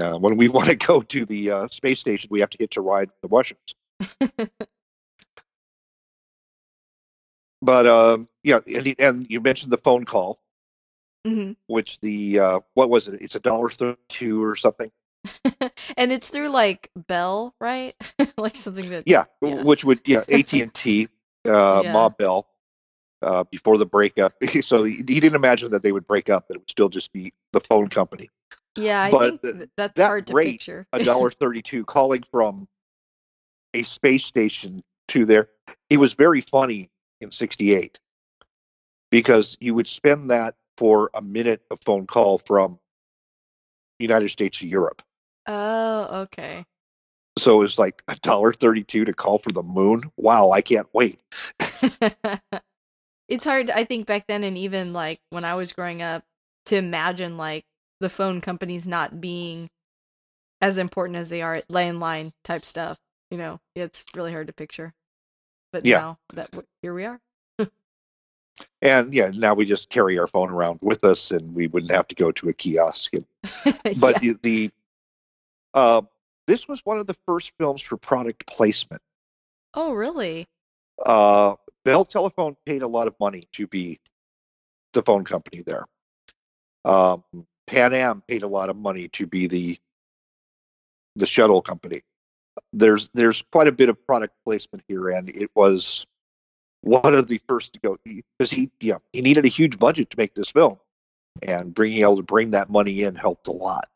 Uh, when we want to go to the uh, space station, we have to hitch a ride with the Russians. But um, yeah, and, and you mentioned the phone call, hmm which the uh, what was it? It's a dollar thirty-two or something. and it's through like Bell, right? like something that Yeah, Yeah. which would yeah AT and T, uh, Yeah. Ma Bell, uh, before the breakup. so he, he didn't imagine that they would break up; that it would still just be the phone company. Yeah, I But think th- th- that's that hard to rate, picture. A dollar thirty-two calling from a space station to there. It was very funny in '68 because you would spend that for a minute of phone call from United States to Europe. Oh, okay. So it was like a dollar thirty-two to call for the moon. Wow, I can't wait. it's hard, I think, back then, and even like when I was growing up, to imagine like the phone companies not being as important as they are at landline type stuff. You know, it's really hard to picture. But Yeah. now that here we are. And yeah, now we just carry our phone around with us, and we wouldn't have to go to a kiosk. And, but Yeah. the, the uh, this was one of the first films for product placement. oh, really? Uh, Bell Telephone paid a lot of money to be the phone company there. Um, Pan Am paid a lot of money to be the the shuttle company. There's there's quite a bit of product placement here, and it was one of the first to go because he yeah he needed a huge budget to make this film, and being able to bring that money in helped a lot.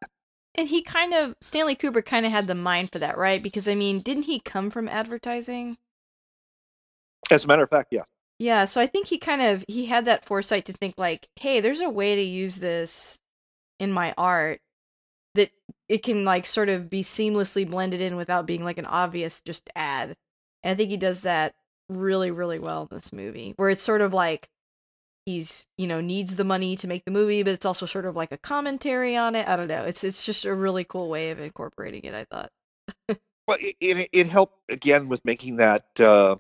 And he kind of Stanley Kubrick kind of had the mind for that, right? Because I mean, didn't he come from advertising? As a matter of fact, yeah, Yeah, so I think he kind of he had that foresight to think like, hey, there's a way to use this in my art that it can like sort of be seamlessly blended in without being like an obvious just ad. And I think he does that really really well in this movie. Where it's sort of like he's, you know, needs the money to make the movie, but it's also sort of like a commentary on it. I don't know. It's it's just a really cool way of incorporating it, I thought. but it, it, it helped again with making that uh,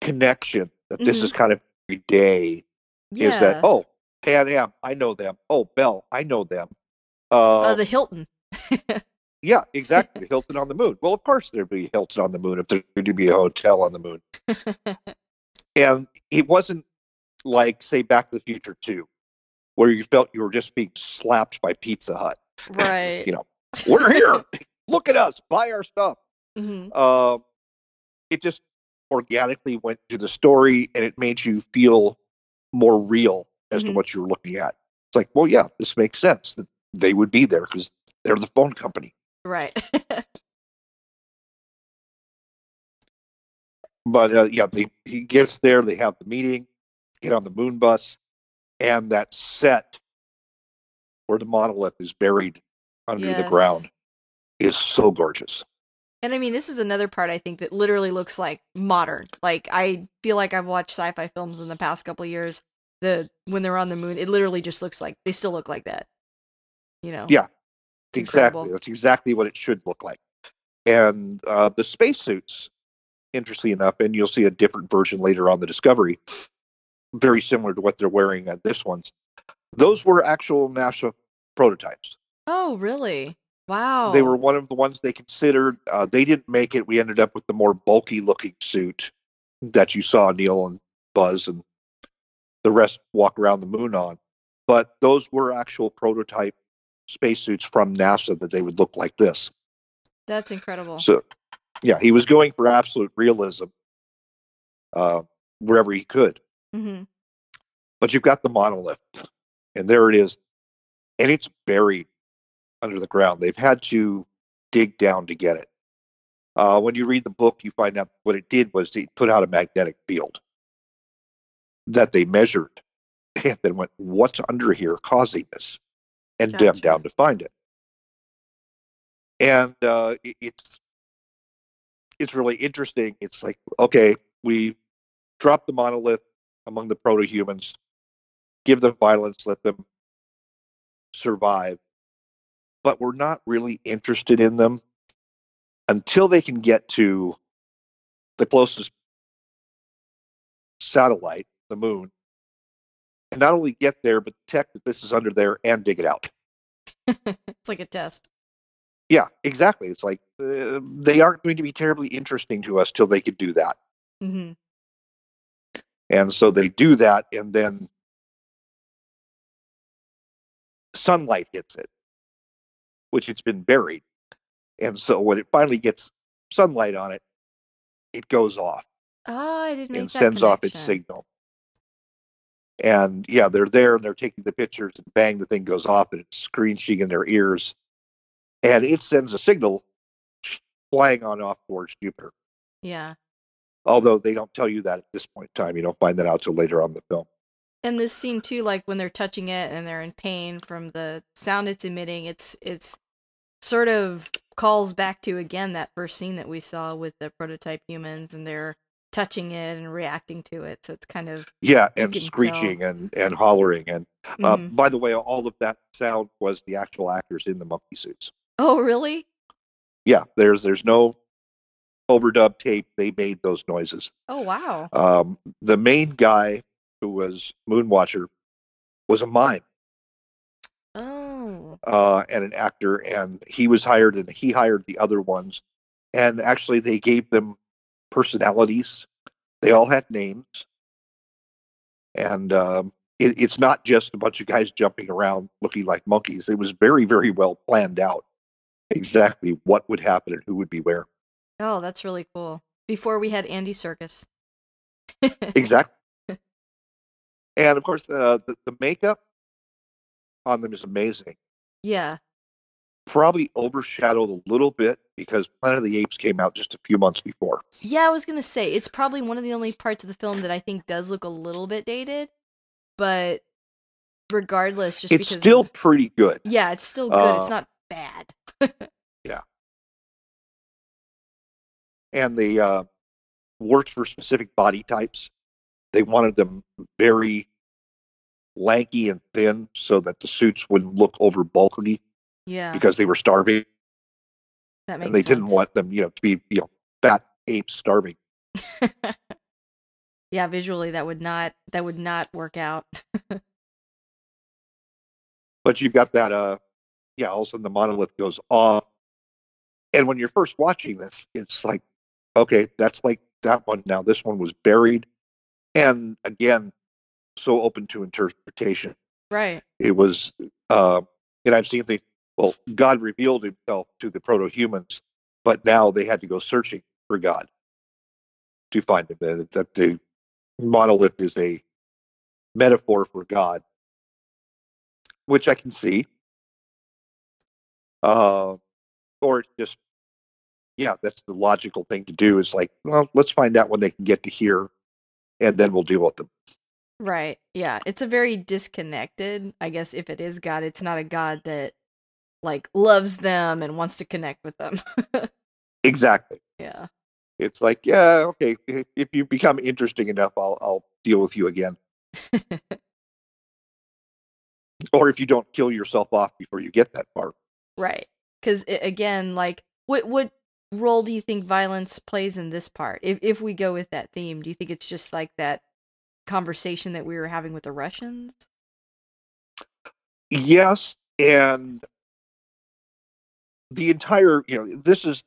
connection that this Mhm. is kind of every day Yeah. is that oh Pan Am, I know them. Oh Bell, I know them. Uh, uh, the Hilton. yeah, exactly. The Hilton on the moon. Well, of course there'd be Hilton on the moon if to be a hotel on the moon. And it wasn't like say Back to the Future two, where you felt you were just being slapped by Pizza Hut. right. You know, we're here. Look at us. Buy our stuff. hmm uh, it just organically went to the story and it made you feel more real as to Mhm. what you were looking at. It's like, well, yeah, this makes sense that they would be there because they're the phone company. Right. But uh, yeah, they, he gets there, they have the meeting, get on the moon bus, and that set where the monolith is buried under the ground is so gorgeous. And I mean, this is another part I think that literally looks like modern. Like I feel like I've watched sci-fi films in the past couple of years. The when they're on the moon, it literally just looks like they still look like that. You know? Yeah, It's exactly. incredible. That's exactly what it should look like. And uh, the spacesuits, interestingly enough, and you'll see a different version later on the Discovery, very similar to what they're wearing at this one's. Those were actual NASA prototypes. Oh, really? Wow. They were one of the ones they considered. Uh, they didn't make it. We ended up with the more bulky looking suit that you saw Neil and Buzz and the rest walk around the moon on. But those were actual prototype spacesuits from NASA that they would look like this. That's incredible. So, yeah, he was going for absolute realism uh, wherever he could. Hmm But you've got the monolith, and there it is, and it's buried under the ground. They've had to dig down to get it. Uh, when you read the book, you find out what it did was it put out a magnetic field that they measured, and then went, "What's under here causing this?" and dug Gotcha. down to find it. And uh, it- it's it's really interesting. It's like, okay, we dropped the monolith among the proto-humans, give them violence, let them survive, but we're not really interested in them until they can get to the closest satellite, the moon, and not only get there, but detect that this is under there and dig it out. it's like a test. Yeah, exactly. It's like uh, they aren't going to be terribly interesting to us till they could do that. Mm hmm And so they do that, and then sunlight hits it, which it's been buried. And so when it finally gets sunlight on it, it goes off Oh, I didn't and that sends off its signal. And yeah, they're there and they're taking the pictures, and bang, the thing goes off, and it's screeching in their ears. And it sends a signal flying on off towards Jupiter. Yeah. Although they don't tell you that at this point in time. You don't find that out till later on in the film. And this scene too, like when they're touching it and they're in pain from the sound it's emitting, it's it's sort of calls back to again that first scene that we saw with the prototype humans and they're touching it and reacting to it. So it's kind of Yeah, and screeching and, and hollering. And uh, Mhm. by the way, all of that sound was the actual actors in the monkey suits. Oh really? Yeah, there's there's no overdub tape. They made those noises. Oh wow. Um, the main guy who was Moonwatcher was a mime Oh. uh, and an actor, and he was hired, and he hired the other ones, and actually they gave them personalities. They all had names, and um, it, it's not just a bunch of guys jumping around looking like monkeys. It was very, very well planned out exactly what would happen and who would be where. Oh, that's really cool. Before we had Andy Serkis. Exactly. and of course, uh, the, the makeup on them is amazing. yeah. Probably overshadowed a little bit because Planet of the Apes came out just a few months before. Yeah, I was gonna say it's probably one of the only parts of the film that I think does look a little bit dated, but regardless, just it's because still of- pretty good. yeah, it's still good. it's uh, not bad. and they uh, worked for specific body types. They wanted them very lanky and thin so that the suits wouldn't look over bulky Yeah, because they were starving, that makes and they didn't want them, you know, to be you know fat apes starving. yeah, visually that would not that would not work out. But you've got that, uh, yeah. All of a sudden, the monolith goes off, and when you're first watching this, it's like, okay, that's like that one. Now this one was buried, and again, so open to interpretation. right. it was uh, and i've seen the well god revealed himself to the proto-humans but now they had to go searching for God to find him. That, that the monolith is a metaphor for God, which I can see. Uh, or it's just, yeah, that's the logical thing to do. Is like, well, let's find out when they can get to here, and then we'll deal with them. Right. Yeah. It's a very disconnected, I guess if it is God, it's not a God that like loves them and wants to connect with them. Exactly. yeah. It's like, yeah, okay, if you become interesting enough, I'll I'll deal with you again. or if you don't kill yourself off before you get that far. right. Cuz again, like what what role do you think violence plays in this part? If if we go with that theme, do you think it's just like that conversation that we were having with the Russians? Yes, and the entire, you know, this is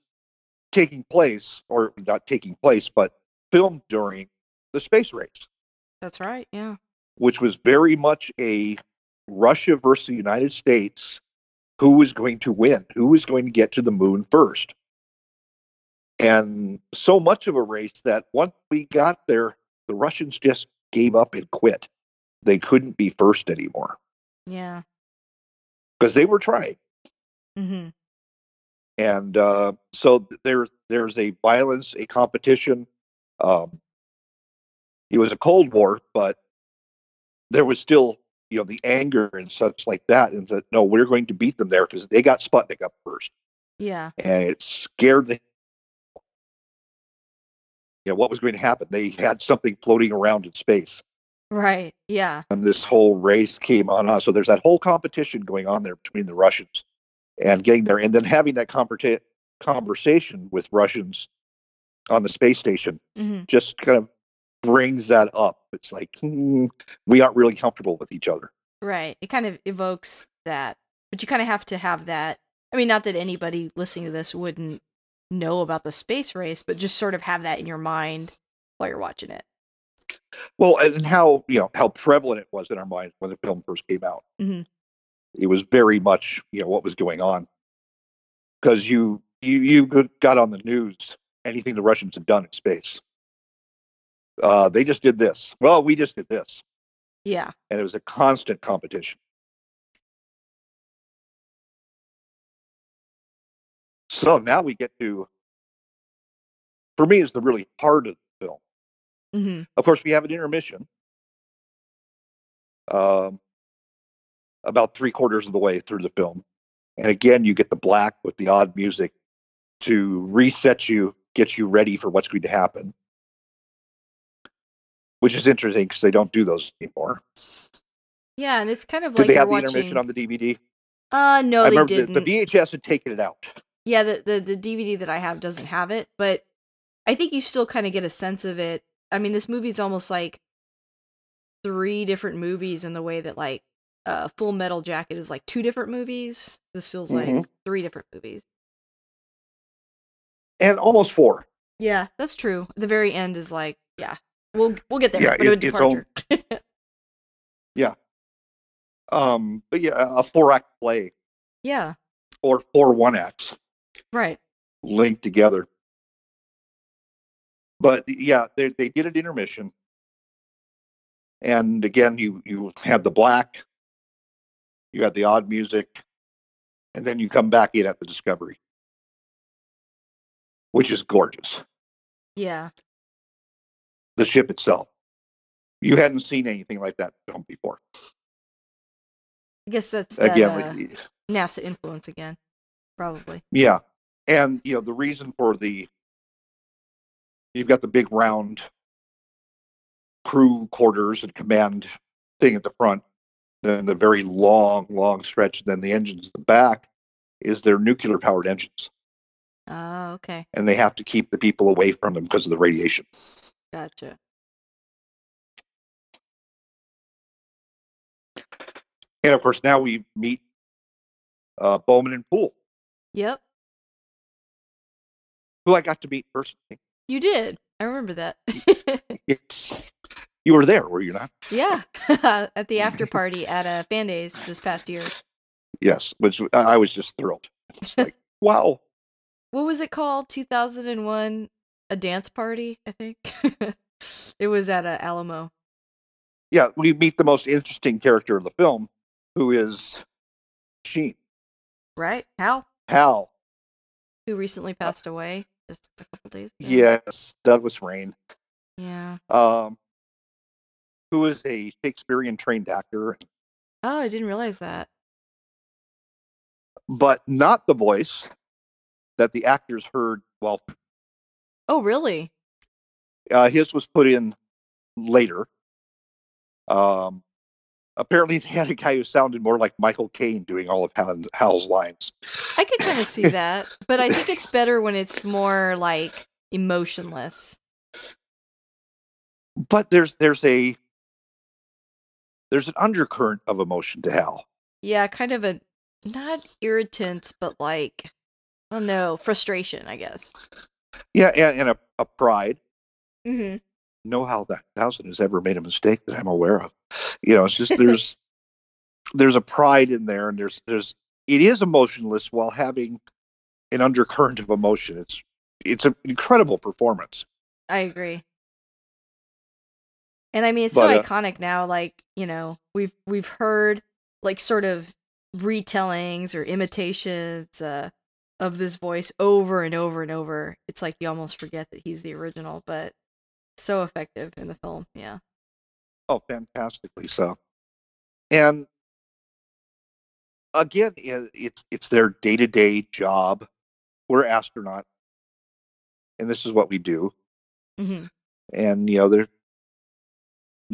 taking place, or not taking place, but filmed during the space race, That's right. Yeah. which was very much a Russia versus the United States. Who was going to win? Who was going to get to the moon first? And so much of a race that once we got there, the Russians just gave up and quit. They couldn't be first anymore Yeah. because they were trying. Mhm. and uh, so there's there's a violence, a competition. Um, it was a Cold War, but there was still you know the anger and such like that, and that no, we're going to beat them there because they got Sputnik up first, Yeah. and it scared the. You know, what was going to happen? They had something floating around in space, Right. Yeah. and this whole race came on us. So there's that whole competition going on there between the Russians and getting there, and then having that conversa- conversation with Russians on the space station Mhm. just kind of brings that up. It's like hmm, we aren't really comfortable with each other. Right. It kind of evokes that, but you kind of have to have that. I mean, not that anybody listening to this wouldn't know about the space race, but just sort of have that in your mind while you're watching it. Well, and how you know how prevalent it was in our minds when the film first came out. Mhm. It was very much you know what was going on because you you you got on the news anything the Russians had done in space. Uh, they just did this. Well, we just did this, Yeah. and it was a constant competition. So now we get to, for me, is the really heart of the film. hmm Of course, we have an intermission. Um, about three quarters of the way through the film. And again, you get the black with the odd music to reset you, get you ready for what's going to happen. Which is interesting because they don't do those anymore. Yeah, and it's kind of Did like they have the watching. intermission on the DVD? uh, no, I they remember didn't. the, the VHS had taken it out. Yeah, the, the the DVD that I have doesn't have it, but I think you still kind of get a sense of it. I mean, this movie's almost like three different movies in the way that like uh Full Metal Jacket is like two different movies. This feels like Mhm. three different movies. And almost four. Yeah, that's true. The very end is like, yeah, we'll we'll get there. Yeah, it- it's all- departure. Um, but yeah, a four act play yeah, or four one acts. Right. linked together. But yeah, they they did an intermission, and again, you you have the black, you have the odd music, and then you come back in at the Discovery, which is gorgeous. Yeah, The ship itself, you hadn't seen anything like that film before. I guess that's that, Again, uh, NASA influence again, probably. yeah, and you know the reason for the you've got the big round crew quarters and command thing at the front, then the very long, long stretch, then the engines at the back is their nuclear powered engines. Oh, okay, And they have to keep the people away from them because of the radiation. gotcha. And of course, now we meet uh, Bowman and Poole, Yep, who I got to meet personally. you did. I remember that. It's, you were there, were you not? yeah, at the after party at uh, Fan Days this past year. Yes, which I was just thrilled. Like, wow. what was it called? 2001 a dance party, I think. it was at a Alamo. Yeah, we meet the most interesting character of the film, who is Sheen. Right? Hal, Hal. Who recently passed away just a couple days ago. Yes, Douglas Rain. Yeah. Um, who is a Shakespearean trained actor, Oh, I didn't realize that. but not the voice that the actors heard. Well, Oh, really? uh, his was put in later. Um, apparently, they had a guy who sounded more like Michael Caine doing all of Hal's lines. I could kind of see that, but I think it's better when it's more like emotionless. But there's there's a there's an undercurrent of emotion to Hal. Yeah, kind of a not irritant, but like I don't know, frustration, I guess. Yeah, and, and a, a pride. Mm-hmm. No Hal that thousand has ever made a mistake that I'm aware of. You know, it's just there's there's a pride in there, and there's there's it is emotionless while having an undercurrent of emotion. It's it's an incredible performance. I agree. And I mean, it's But, so uh, iconic now. Like you know, we've we've heard like sort of retellings or imitations uh, of this voice over and over and over. It's like you almost forget that he's the original, but so effective in the film. Yeah. Oh, fantastically so. And again, it's it's their day to day job. We're astronauts, and this is what we do. hmm And you know, they're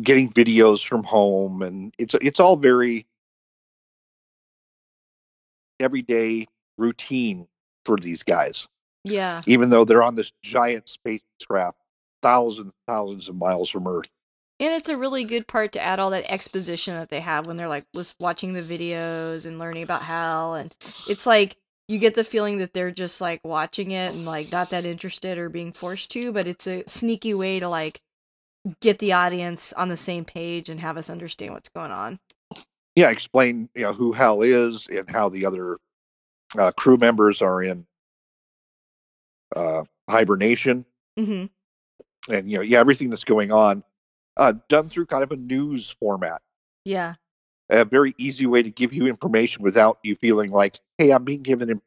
getting videos from home, and it's it's all very everyday routine for these guys. Yeah. Even though they're on this giant spacecraft, thousands thousands of miles from Earth. And it's a really good part to add all that exposition that they have when they're like lis- watching the videos and learning about Hal. And it's like you get the feeling that they're just like watching it and like not that interested or being forced to, but it's a sneaky way to like get the audience on the same page and have us understand what's going on. yeah, explain you know who Hal is and how the other uh, crew members are in uh, hibernation, mm-hmm. and you know, yeah, everything that's going on, uh, done through kind of a news format, Yeah. a very easy way to give you information without you feeling like, hey, I'm being given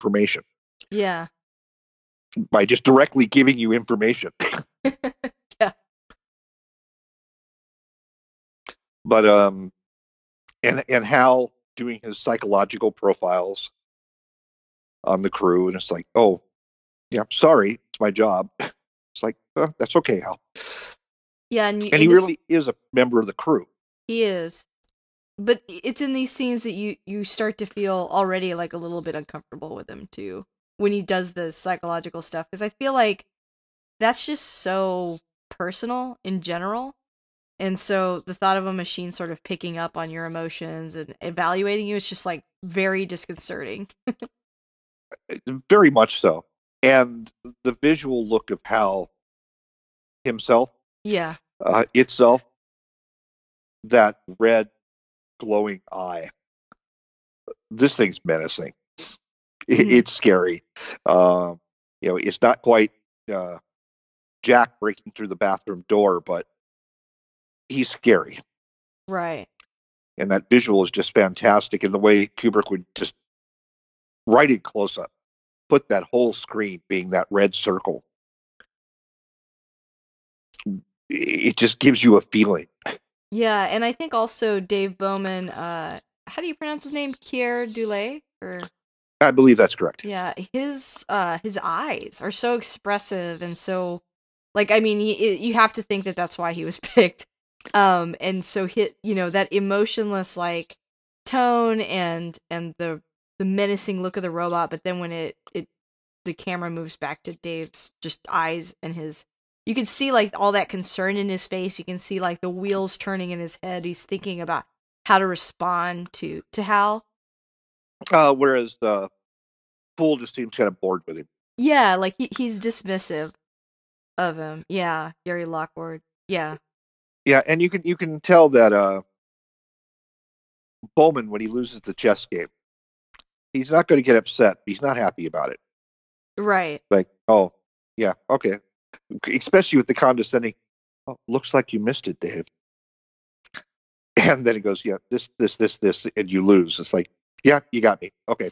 information Yeah. by just directly giving you information. Yeah. But um, and and Hal doing his psychological profiles on the crew, and it's like, oh, yeah, sorry, it's my job. It's like, uh, that's okay, Hal. Yeah. And, you, And he really is a member of the crew. He is. But it's in these scenes that you you start to feel already like a little bit uncomfortable with him too when he does the psychological stuff because I feel like that's just so personal in general. And so the thought of a machine sort of picking up on your emotions and evaluating you is just like very disconcerting. Uh, uh, very much so. And the visual look of Hal himself, Yeah. uh, itself, that red glowing eye, this thing's menacing. It, Mhm. It's scary. Um, you know, it's not quite uh, Jack breaking through the bathroom door, but he's scary. Right. And that visual is just fantastic. And the way Kubrick would just right in close up, put that whole screen being that red circle. It just gives you a feeling. Yeah, and I think also Dave Bowman uh how do you pronounce his name? Keir Dullea or I believe that's correct. Yeah, his uh his eyes are so expressive and so like I mean, he, you have to think that that's why he was picked. Um and so hit, you know, that emotionless like tone and and the the menacing look of the robot, but then when it it the camera moves back to Dave's just eyes and his you can see like all that concern in his face. You can see like the wheels turning in his head. He's thinking about how to respond to to Hal. Uh, whereas the Poole just seems kind of bored with him. Yeah, like he, he's dismissive of him. Yeah, Gary Lockwood. Yeah. Yeah, and you can you can tell that uh, Bowman when he loses the chess game, he's not going to get upset. He's not happy about it. Right. Like, oh, yeah, okay. Especially with the condescending, oh, looks like you missed it, Dave. And then he goes, yeah, this, this, this, this, and you lose. It's like, yeah, you got me. Okay.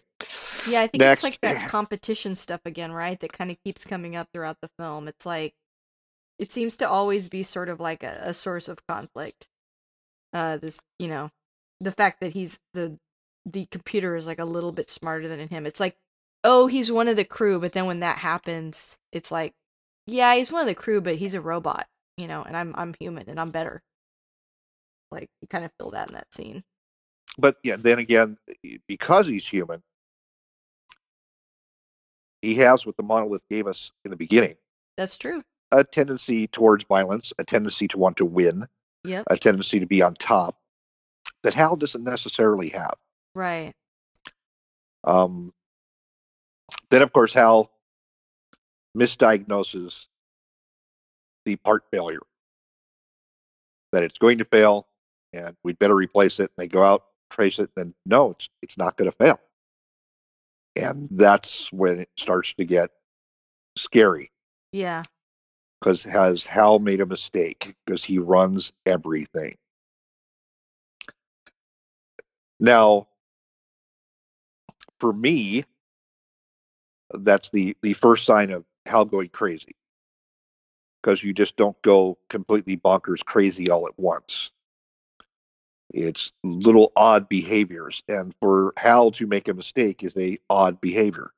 Yeah, I think Next. it's like that competition stuff again, right? That kind of keeps coming up throughout the film. It's like it seems to always be sort of like a, a source of conflict. Uh this, you know, the fact that he's the the computer is like a little bit smarter than him. It's like, oh, he's one of the crew, but then when that happens, it's like, yeah, he's one of the crew, but he's a robot, you know, and I'm I'm human and I'm better. Like you kind of feel that in that scene. But yeah, then again, because he's human, he has what the monolith gave us in the beginning That's true. a tendency towards violence, a tendency to want to win, Yep. a tendency to be on top that Hal doesn't necessarily have. Right. Um, then, of course, Hal misdiagnoses the part failure that it's going to fail and we'd better replace it. And they go out, trace it, then no, it's, it's not going to fail. And that's when it starts to get scary Yeah. because has Hal made a mistake because he runs everything. Now, for me, that's the the first sign of Hal going crazy because you just don't go completely bonkers crazy all at once. It's little odd behaviors, and for Hal to make a mistake is a odd behavior.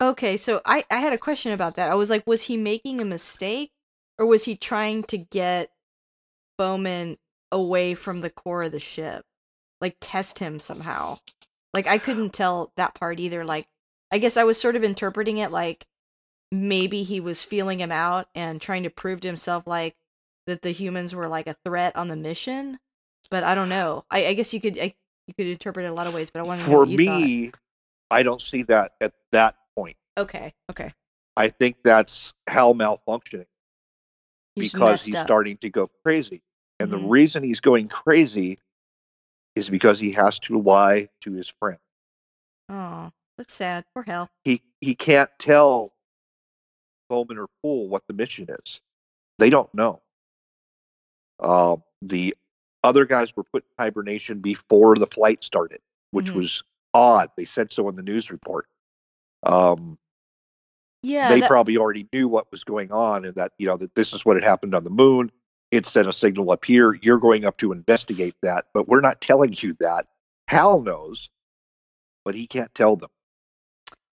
Okay, so I I had a question about that. I was like, was he making a mistake, or was he trying to get Bowman away from the core of the ship, like test him somehow? Like I couldn't tell that part either. Like I guess I was sort of interpreting it like maybe he was feeling him out and trying to prove to himself like that the humans were like a threat on the mission. But I don't know. I, I guess you could I, you could interpret it a lot of ways. But I want to For you thought. me, I don't see that at that point. Okay, okay. I think that's Hal malfunctioning. He's because he's up. starting to go crazy. And the mm-hmm. reason he's going crazy is because he has to lie to his friend. Oh, that's sad. Poor Hal. He he can't tell Bowman or Poole what the mission is. They don't know. Uh, the other guys were put in hibernation before the flight started, which Mhm. was odd. They said so in the news report. Um, Yeah, they that- probably already knew what was going on and that you know that this is what had happened on the moon it sent a signal up here you're going up to investigate that but we're not telling you that hal knows but he can't tell them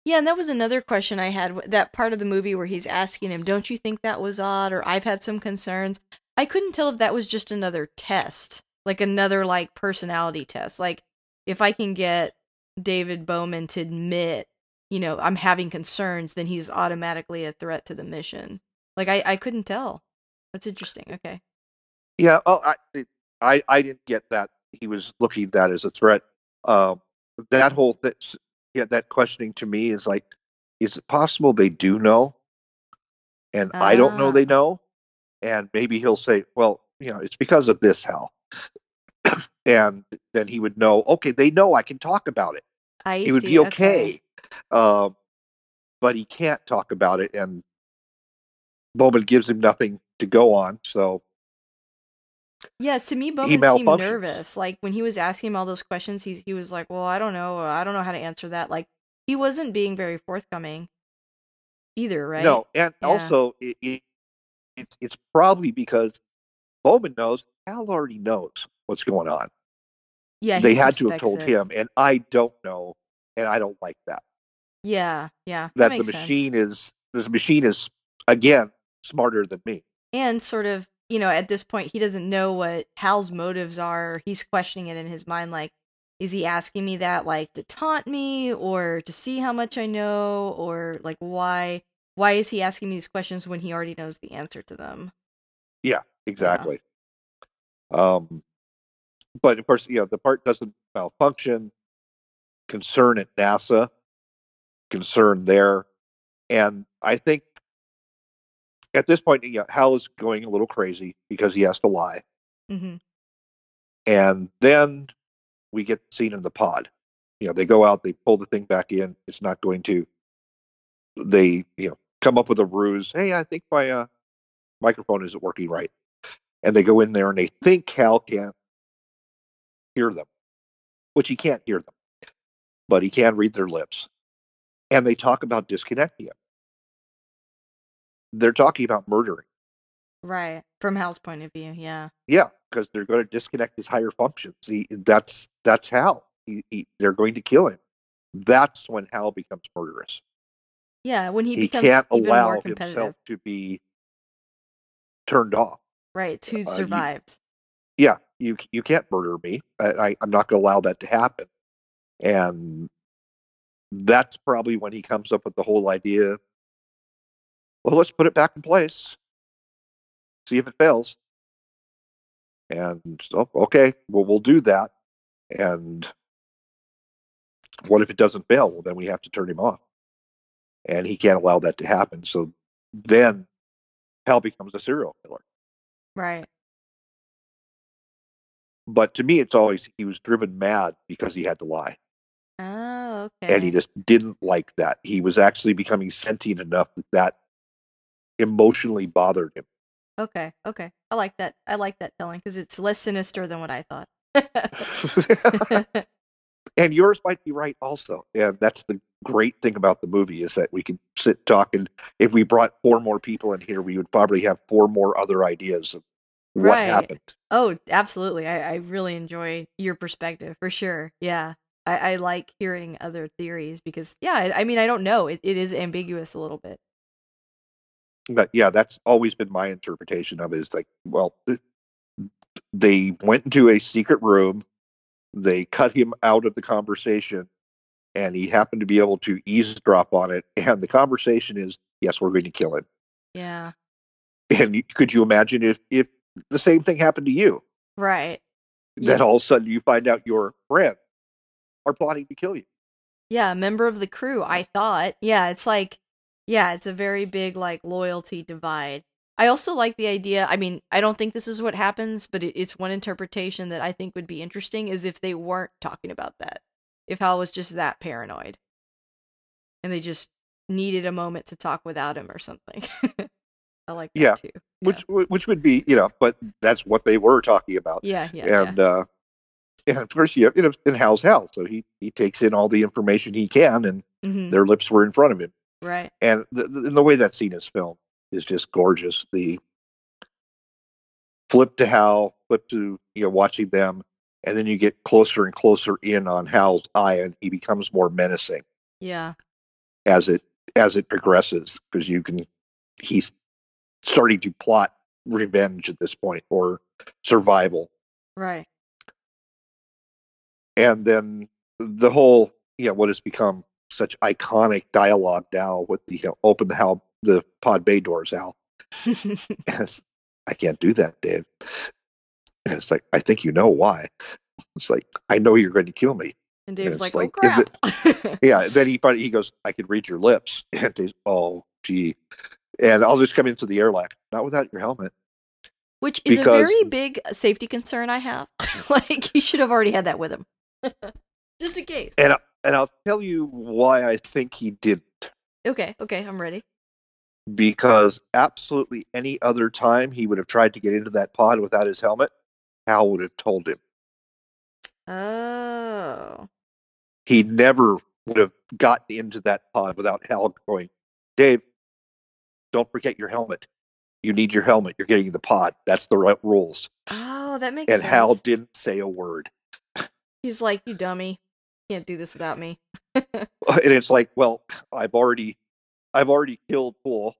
yeah, and that was another question I had. That part of the movie where he's asking him, "Don't you think that was odd?" Or I've had some concerns. I couldn't tell if that was just another test, like another like personality test. Like if I can get David Bowman to admit, you know, I'm having concerns, then he's automatically a threat to the mission. Like I, I couldn't tell. That's interesting. Okay. yeah oh i i i didn't get that he was looking at that as a threat um that whole thing yeah that questioning to me is like is it possible they do know and i don't know Ah. they know and maybe he'll say well you know it's because of this hal and then he would know okay they know i can talk about it I it would see. be okay, Um, but he can't talk about it and bowman gives him nothing to go on so Yeah, to me, Bowman seemed nervous. Like when he was asking him all those questions, he he was like, "Well, I don't know. I don't know how to answer that." Like he wasn't being very forthcoming either, right? no and Yeah. also it, it, it's it's probably because bowman knows Hal already knows what's going on Yeah, they had to have told it. him and i don't know and i don't like that Yeah, yeah, that the makes sense. machine is this machine is again smarter than me and sort of, you know, at this point, he doesn't know what Hal's motives are. He's questioning it in his mind, like, is he asking me that like to taunt me or to see how much I know or like why? Why is he asking me these questions when he already knows the answer to them? Yeah, exactly um but of course you know the part doesn't malfunction concern at nasa concern there and i think at this point you know, hal is going a little crazy because he has to lie. Hmm and then we get scene in the pod. You know they go out they pull the thing back in. It's not going to they you know come up with a ruse. Hey, I think my uh, microphone isn't working right, and they go in there and they think Hal can't hear them, which he can't hear them, but he can read their lips, and they talk about disconnecting him. They're talking about murdering. Right. From Hal's point of view, yeah. Yeah, because they're going to disconnect his higher functions. He, that's that's Hal. He, he, they're going to kill him. That's when Hal becomes murderous. Yeah, when he, He becomes can't even allow more competitive. himself to be turned off. Right. Who uh, you- Yeah, you you can't murder me. I, I, I'm not going to allow that to happen. And that's probably when he comes up with the whole idea. Well, let's put it back in place. See if it fails. And so, okay, well, we'll do that. And what if it doesn't fail? Well, then we have to turn him off. And he can't allow that to happen. So then Hal becomes a serial killer. Right. But to me, it's always he was driven mad because he had to lie. Oh, okay. And he just didn't like that. He was actually becoming sentient enough that that emotionally bothered him. Okay, okay. I like that. I like that telling because it's less sinister than what I thought. and yours might be right also. And that's the great thing about the movie is that we can sit talk and if we brought four more people in here, we would probably have four more other ideas of what Right. happened. oh, absolutely. I, I really enjoy your perspective for sure. Yeah. I, I like hearing other theories because, yeah, I, I mean, I don't know. It, it is ambiguous a little bit. But yeah, that's always been my interpretation of it. Is like, well, they went into a secret room, they cut him out of the conversation, and he happened to be able to eavesdrop on it. And the conversation is, yes, we're going to kill him. Yeah. And could you imagine if if the same thing happened to you? Right. Then Yeah. all of a sudden you find out your friends are plotting to kill you. Yeah. Member of the crew, I thought. Yeah. It's like, yeah, it's a very big, like, loyalty divide. I also like the idea. I mean, I don't think this is what happens, but it, it's one interpretation that I think would be interesting is if they weren't talking about that. If Hal was just that paranoid and they just needed a moment to talk without him or something. I like that Yeah. too. Which which would be, you know, but that's what they were talking about. Yeah, yeah, and uh and of course you have, know in Hal's Hal, so he he takes in all the information he can and yeah. hmm their lips were in front of him. Right. And the, the, the way that scene is filmed is just gorgeous. The flip to Hal, flip to you know watching them, and then you get closer and closer in on Hal's eye, and he becomes more menacing Yeah. as it as it progresses because you can he's starting to plot revenge at this point or survival, Right. and then the whole yeah, what has become such iconic dialogue now with the you know, open the Hal the pod bay doors. And I can't do that, Dave. And it's like, I think you know why. It's like, I know you're going to kill me. and Dave's it's like, oh, like, "Oh crap." Yeah. Then he he goes, I could read your lips. And they, oh, gee. And I'll just come into the airlock, not without your helmet. Which is because- a very big uh, safety concern I have. like he should have already had that with him. Just in case. And, and I'll tell you why I think he didn't. Okay, okay, I'm ready. Because absolutely any other time he would have tried to get into that pod without his helmet, Hal would have told him. Oh. he never would have gotten into that pod without Hal going, Dave, don't forget your helmet. You need your helmet. You're getting the pod. That's the right rules. Oh, that makes And sense. And Hal didn't say a word. He's like, You dummy. Can't do this without me. And it's like, well, I've already, I've already killed Poole.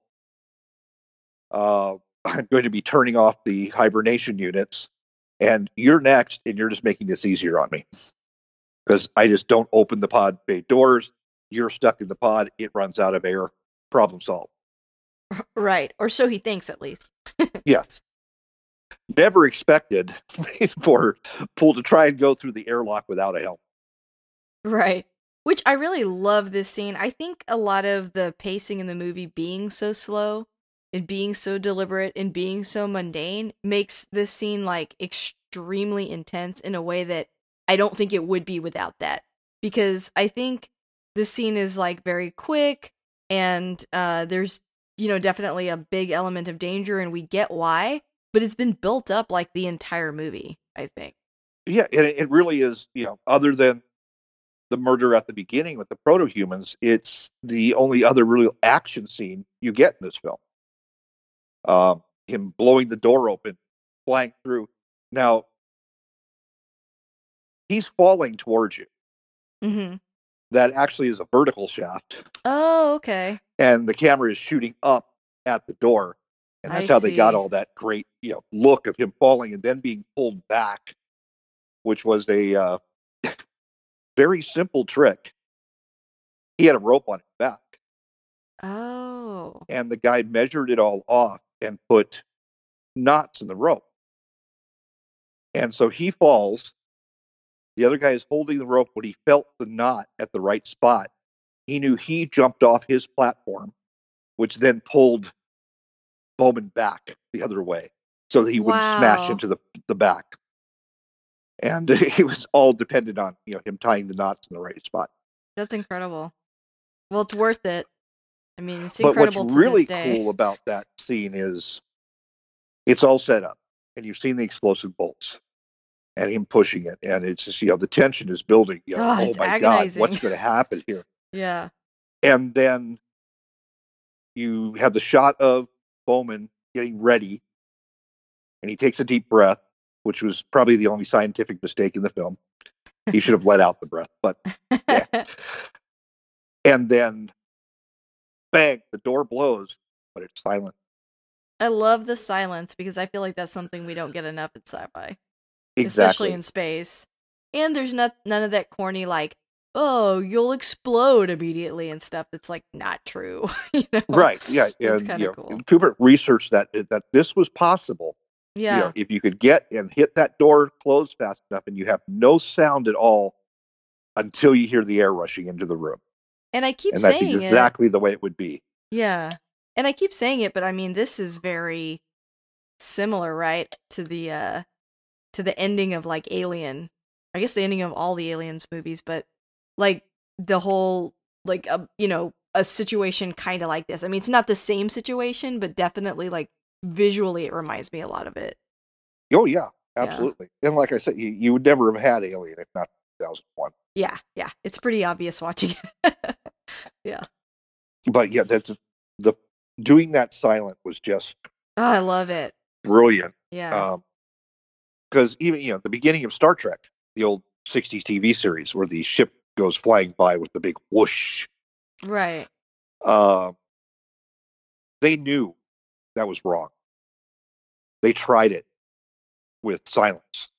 Uh, I'm going to be turning off the hibernation units, and you're next, and you're just making this easier on me because I just don't open the pod bay doors. You're stuck in the pod. It runs out of air. Problem solved. Right. Or so he thinks at least. Yes. Never expected for Poole to try and go through the airlock without a helmet. Right. Which I really love this scene. I think a lot of the pacing in the movie being so slow and being so deliberate and being so mundane makes this scene like extremely intense in a way that I don't think it would be without that. Because I think this scene is like very quick. and uh, there's you know definitely a big element of danger, and we get why, but it's been built up like the entire movie. I think. Yeah, and it, it really is. You know, other than the murder at the beginning with the proto-humans, it's the only other real action scene you get in this film. Um, him blowing the door open, flying through. Now he's falling towards you. Mm-hmm. That actually is a vertical shaft, Oh, okay. and the camera is shooting up at the door, and that's I how they got all that great, you know, look of him falling and then being pulled back, which was a uh, very simple trick. He had a rope on his back, Oh. and the guy measured it all off and put knots in the rope. And so he falls. The other guy is holding the rope when he felt the knot at the right spot. He knew he jumped off his platform, which then pulled Bowman back the other way so that he wouldn't smash into the, the back. And it was all dependent on you know him tying the knots in the right spot. That's incredible. Well, it's worth it. I mean, it's incredible. But what's really cool about that scene is it's all set up, and you've seen the explosive bolts and him pushing it, and it's just you know the tension is building. You know, Oh, oh my god, what's going to happen here? Yeah. And then you have the shot of Bowman getting ready, and he takes a deep breath, which was probably the only scientific mistake in the film. He should have let out the breath, but Yeah. and then bang, the door blows, but it's silent. I love the silence because I feel like that's something we don't get enough in sci-fi, Exactly. especially in space. And there's not none of that corny like, "Oh, you'll explode immediately" and stuff that's like not true. you know? right. Yeah. It's And, you know, cool. Kubrick researched that that this was possible. You Yeah. know, if you could get and hit that door closed fast enough and you have no sound at all until you hear the air rushing into the room. And I keep and that's saying it. exactly the way it would be. Yeah. And I keep saying it, but I mean this is very similar, right? To the uh to the ending of like Alien. I guess the ending of all the Aliens movies, but like the whole like a you know, a situation kind of like this. I mean, it's not the same situation, but definitely like visually it reminds me a lot of it. Oh yeah, Yeah. absolutely. And like I said, you, you would never have had Alien if not 2001. Yeah, yeah. It's pretty obvious watching it. Yeah. But yeah, that's the doing that silent was just oh, I love it. brilliant. Yeah. because even you know the beginning of Star Trek, the old '60s TV series, where the ship goes flying by with the big whoosh, right. uh, they knew that was wrong. They tried it with silence,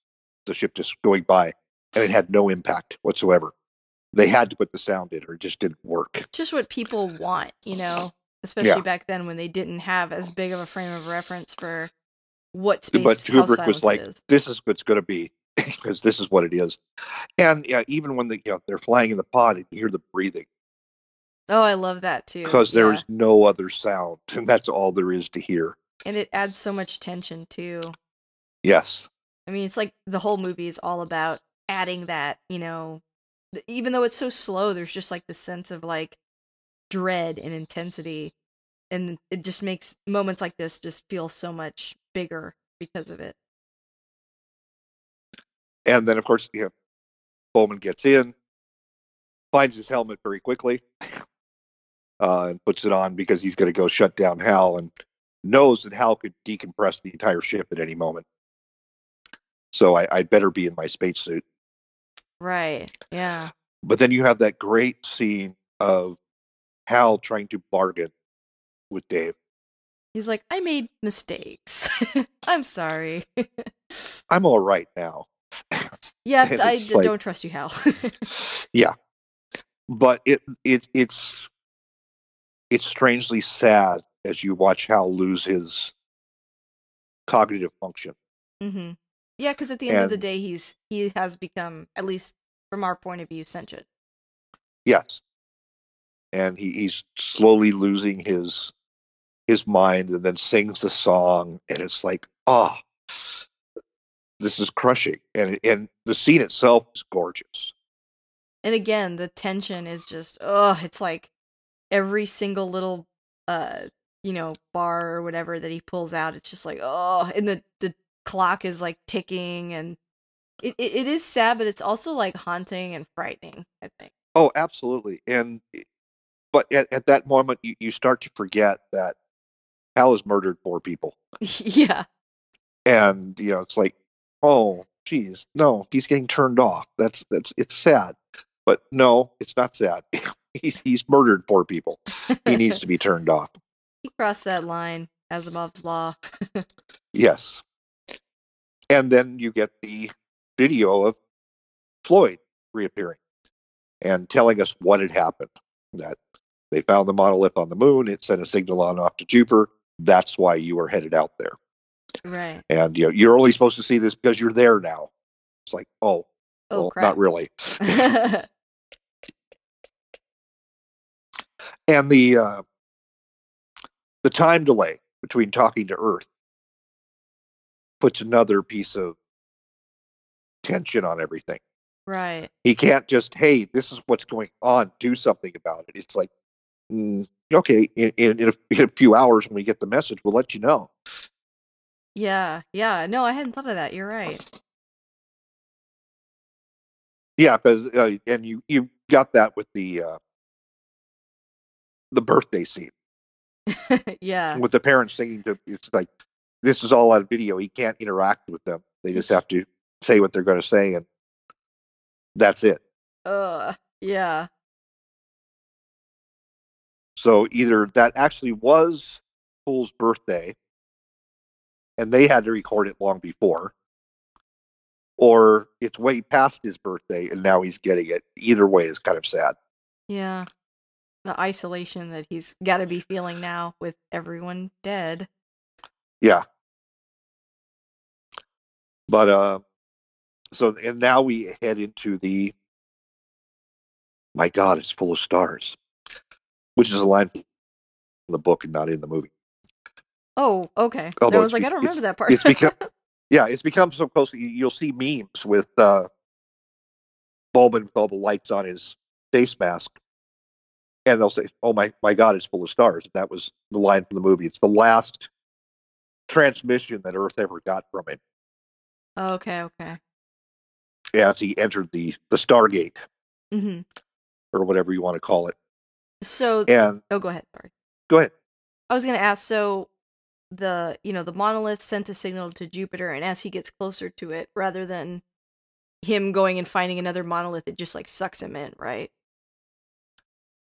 the ship just going by, and it had no impact whatsoever. They had to put the sound in, or it just didn't work. just what people want, you know, especially Yeah. back then when they didn't have as big of a frame of reference for what space. but Kubrick was like, is. "This is what's going to be." Because this is what it is, and yeah, even when the, you know, they're flying in the pod and you hear the breathing, "Oh, I love that too." because yeah. there's no other sound, and that's all there is to hear. and it adds so much tension too. Yes. I mean, it's like the whole movie is all about adding that, you know, even though it's so slow, there's just like the sense of like dread and intensity, and it just makes moments like this just feel so much bigger because of it. And then, of course, you know, Bowman gets in, finds his helmet very quickly, uh, and puts it on because he's going to go shut down Hal and knows that Hal could decompress the entire ship at any moment. So I, I'd better be in my spacesuit. Right. Yeah. But then you have that great scene of Hal trying to bargain with Dave. He's like, I made mistakes. I'm sorry. I'm all right now. yeah, I like- don't trust you, Hal. yeah but it it it's it's strangely sad as you watch Hal lose his cognitive function Mm-hmm. Yeah, because at the end of the day, he's he has become, at least from our point of view, sentient. yes and he, he's slowly losing his his mind and then sings the song and it's like ah this is crushing and and the scene itself is gorgeous And again, the tension is just, oh, it's like every single little uh you know bar or whatever that he pulls out it's just like oh and the the clock is like ticking and it, it, it is sad but it's also like haunting and frightening i think Oh, absolutely. And but at, at that moment, you, you start to forget that Hal has murdered four people, yeah and you know it's like, oh, geez, no, he's getting turned off. That's that's it's sad, but no, it's not sad. he's he's murdered four people. He needs to be turned off. he crossed that line asimov's law Yes. And then you get the video of Floyd reappearing and telling us what had happened. That they found the monolith on the moon, it sent a signal on off to Jupiter. That's why you were headed out there. right And you know, you're only supposed to see this because you're there now. It's like, oh, oh well, crap not really. And the uh, the time delay between talking to Earth puts another piece of tension on everything. right. He can't just hey this is what's going on do something about it. It's like mm, okay in, in, in, a, in a few hours when we get the message we'll let you know. Yeah yeah no i hadn't thought of that you're right. Yeah because uh, and you you got that with the uh, the birthday scene yeah with the parents singing to it's like this is all on video he can't interact with them they just have to say what they're going to say and that's it uh yeah so either that actually was Poole's birthday and they had to record it long before, or it's way past his birthday and now he's getting it. Either way is kind of sad. Yeah. The isolation that he's got to be feeling now with everyone dead. Yeah. But uh so and now we head into the my God, it's full of stars. Which is a line from the book and not in the movie. Oh, okay. Although I was like, I don't remember that part. it's become yeah, it's become so close. you- You'll see memes with uh, Bowman with all the lights on his face mask, and they'll say, "Oh my, my God, it's full of stars." That was the line from the movie. It's the last transmission that Earth ever got from him okay, okay. as he entered the the Stargate hmm or whatever you want to call it. So, And oh, go ahead. Sorry. go ahead. I was gonna ask. So, the you know the monolith sent a signal to Jupiter, and as he gets closer to it, rather than him going and finding another monolith, it just like sucks him in, right?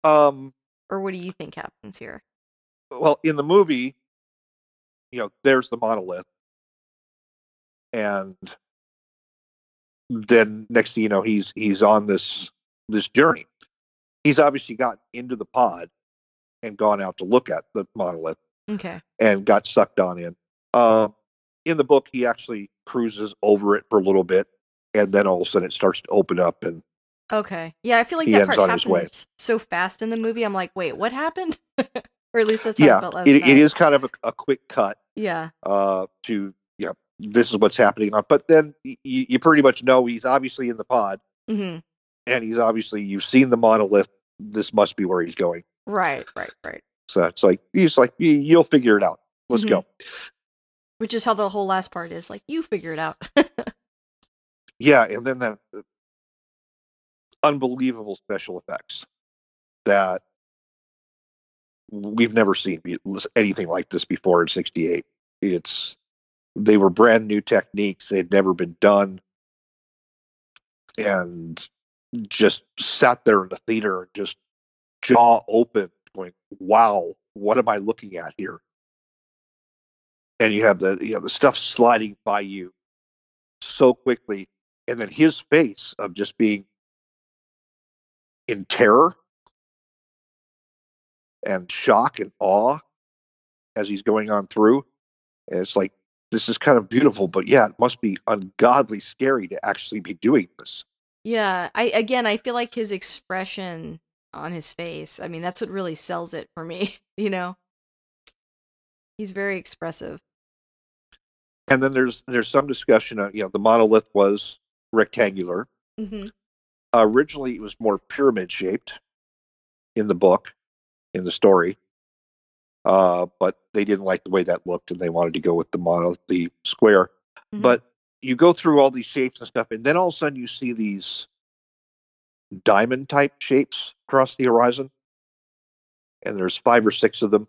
Um, Or what do you think happens here? well, in the movie, you know, there's the monolith, and then next thing you know, he's he's on this this journey. He's obviously got into the pod and gone out to look at the monolith Okay. and got sucked on in. Uh, in the book, he actually cruises over it for a little bit, and then all of a sudden it starts to open up, and Okay. Yeah, I feel like He that part on his way. so fast in the movie. I'm like, wait, what happened? or at least that's how I yeah, felt last it, night. it is kind of a, a quick cut Yeah. uh, to yeah, this is what's happening. But then y- you, you pretty much know he's obviously in the pod, hmm and he's obviously you've seen the monolith. This must be where he's going. Right. Right. Right. So it's like he's like you'll figure it out. Let's Mhm. go. Which is how the whole last part is. Like, you figure it out. Yeah, and then that unbelievable special effects that we've never seen anything like this before in 68 it's they were brand new techniques they'd never been done. And just sat there in the theater just jaw open going wow what am i looking at here? And you have the you know the stuff sliding by you so quickly. And then his face of just being in terror and shock and awe as he's going on through. And it's like, this is kind of beautiful, but yeah, it must be ungodly scary to actually be doing this. yeah. I again, I feel like his expression on his face. I mean, that's what really sells it for me. You know, he's very expressive. And then there's there's some discussion of, you know, the monolith was rectangular. hmm originally, it was more pyramid shaped in the book. in the story. Uh, but they didn't like the way that looked, and they wanted to go with the mono, the square. Mhm. But you go through all these shapes and stuff, and then all of a sudden you see these diamond type shapes across the horizon, and there's five or six of them,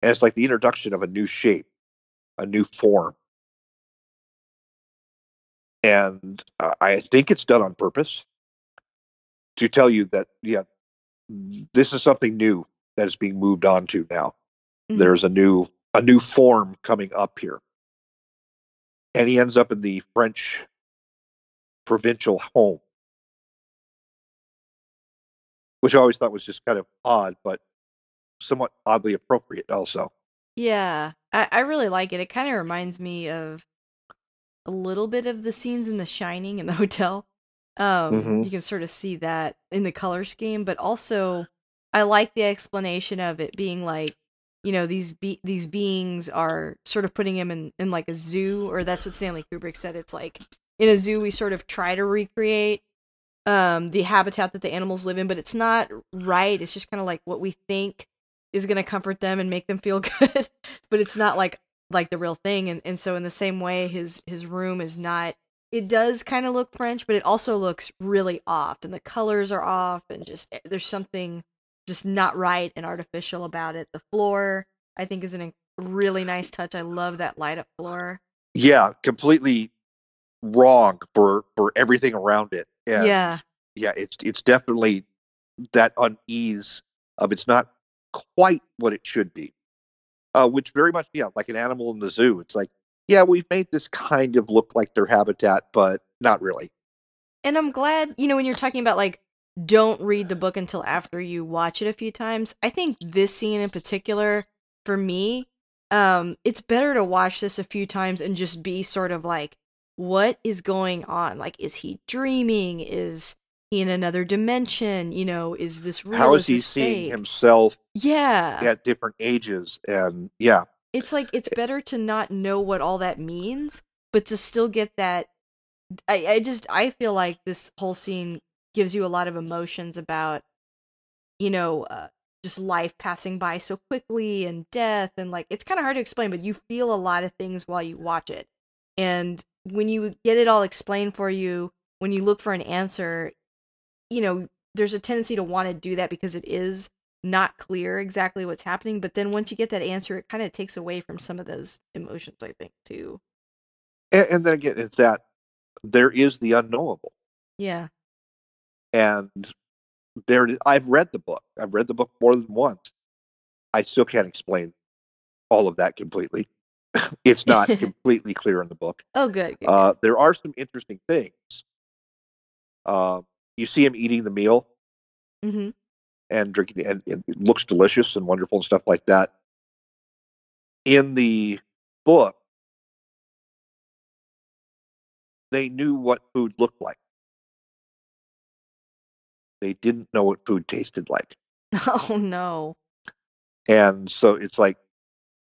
and it's like the introduction of a new shape, a new form. And uh, I think it's done on purpose to tell you that, yeah, this is something new that is being moved on to now. Mhm. There's a new a new form coming up here. And he ends up in the French provincial home. Which I always thought was just kind of odd, but somewhat oddly appropriate also. Yeah, I, I really like it. It kind of reminds me of a little bit of the scenes in The Shining in the hotel. Um, Mhm. You can sort of see that in the color scheme, but also I like the explanation of it being like, you know, these be- these beings are sort of putting him in, in like a zoo, or that's what Stanley Kubrick said. It's like in a zoo we sort of try to recreate um the habitat that the animals live in, but it's not right. It's just kind of like what we think is going to comfort them and make them feel good but it's not like like the real thing and and so in the same way his his room is not it does kind of look french but it also looks really off and the colors are off and just eh, there's something just not right and artificial about it the floor i think is an a really nice touch i love that light up floor Yeah, completely wrong for for everything around it. And yeah yeah, it's it's definitely that unease of it's not quite what it should be. Uh, which very much, yeah, like an animal in the zoo. It's like, yeah, we've made this kind of look like their habitat, but not really. and i'm glad you know when you're talking about like don't read the book until after you watch it a few times i think this scene in particular for me um it's better to watch this a few times and just be sort of like what is going on like is he dreaming is he in another dimension you know is this real How is he this seeing fake? himself yeah at different ages? And yeah, it's like it's better to not know what all that means but to still get that I, I just i feel like this whole scene gives you a lot of emotions about you know uh, just life passing by so quickly and death and like it's kind of hard to explain but you feel a lot of things while you watch it and when you get it all explained for you when you look for an answer you know there's a tendency to want to do that because it is not clear exactly what's happening but then once you get that answer it kind of takes away from some of those emotions i think too and, and then again, it's that there is the unknowable, yeah and there. I've read the book. I've read the book more than once. I still can't explain all of that completely. it's not completely clear in the book. oh good, good, Uh, there are some interesting things. Uh, you see him eating the meal good. hmm and drinking, and, and it looks delicious and wonderful and stuff like that. In the book, they knew what food looked like. They didn't know what food tasted like, oh no and so it's like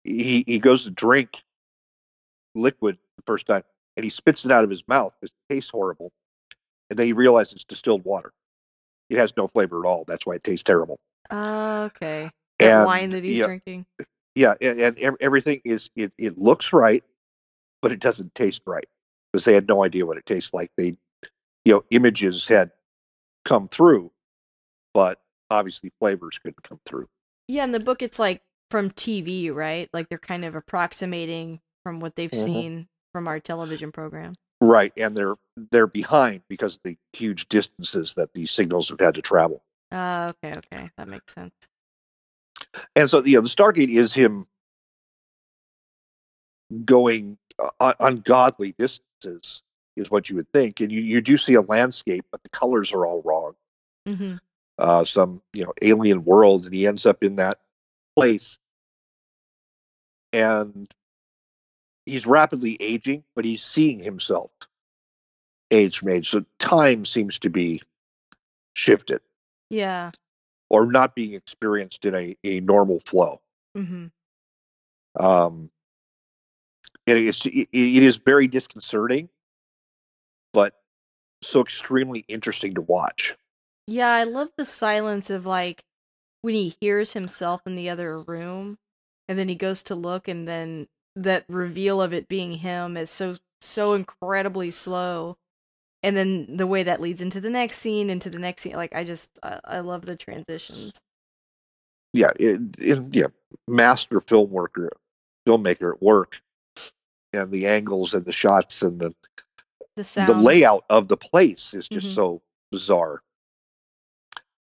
he he goes to drink liquid the first time, and he spits it out of his mouth. It tastes horrible, and then he realizes it's distilled water. It has no flavor at all. That's why it tastes terrible. uh, okay that And, wine that he's yeah, drinking yeah, and, and everything is it, it looks right, but it doesn't taste right because they had no idea what it tastes like. They, you know, images had come through, but obviously flavors couldn't come through. yeah in the book it's like from tv right like they're kind of approximating from what they've Mhm. seen from our television program Right, and they're they're behind because of the huge distances that these signals have had to travel. uh, okay okay that makes sense And so, you know, the Stargate is him going uh, ungodly distances, is what you would think. And you, you do see a landscape, but the colors are all wrong. hmm uh, some you know alien world, and he ends up in that place, and he's rapidly aging, but he's seeing himself age from age. So time seems to be shifted yeah or not being experienced in a, a normal flow. Mm hmm Um, it, it is very disconcerting, but so extremely interesting to watch. Yeah, I love the silence of like when he hears himself in the other room and then he goes to look and then that reveal of it being him is so so incredibly slow and then the way that leads into the next scene into the next scene like i just i, I love the transitions yeah, it, it, yeah, master film worker, filmmaker at work, and the angles and the shots and the the the layout of the place is just Mhm. so bizarre.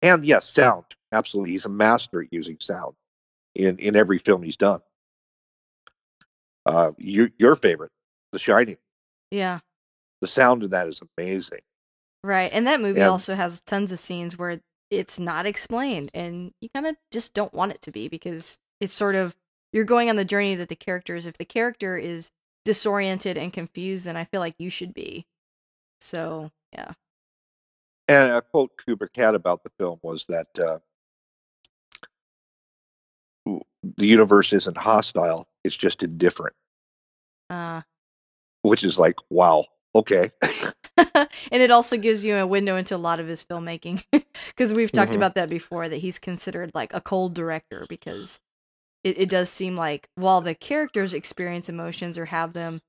And yes, sound absolutely. He's a master at using sound in in every film he's done. Uh, your your favorite, The Shining. yeah The sound in that is amazing. right and that movie Yeah. also has tons of scenes where it's not explained and you kind of just don't want it to be because it's sort of you're going on the journey that the character is if the character is disoriented and confused then i feel like you should be so yeah And a quote Kubrick had about the film was that uh, the universe isn't hostile; it's just indifferent. uh Which is like, wow, okay. and it also gives you a window into a lot of his filmmaking because we've talked Mhm. about that before that he's considered like a cold director because it, it does seem like while the characters experience emotions or have them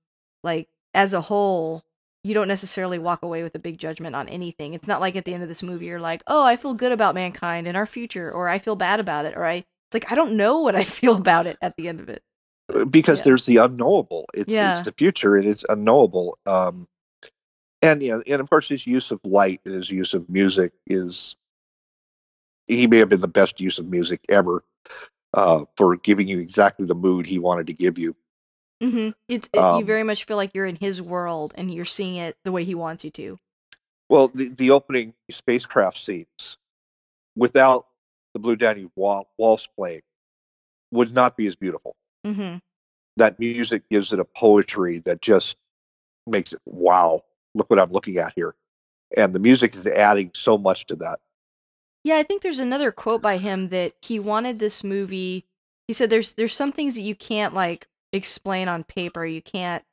like as a whole you don't necessarily walk away with a big judgment on anything it's not like at the end of this movie you're like oh i feel good about mankind and our future or i feel bad about it or i it's like i don't know what i feel about it at the end of it because Yeah. there's the unknowable. It's Yeah. it's the future and it's unknowable. Um, and yeah, and of course his use of light and his use of music is he may have been the best use of music ever uh, for giving you exactly the mood he wanted to give you. mm-hmm. it's it, you Um, very much feel like you're in his world and you're seeing it the way he wants you to Well, the the opening spacecraft scenes without the Blue Danube waltz playing would not be as beautiful. mm-hmm. That music gives it a poetry that just makes it wow. Look what I'm looking at here, and the music is adding so much to that. Yeah, I think there's another quote by him that he wanted this movie. He said there's there's some things that you can't like explain on paper. You can't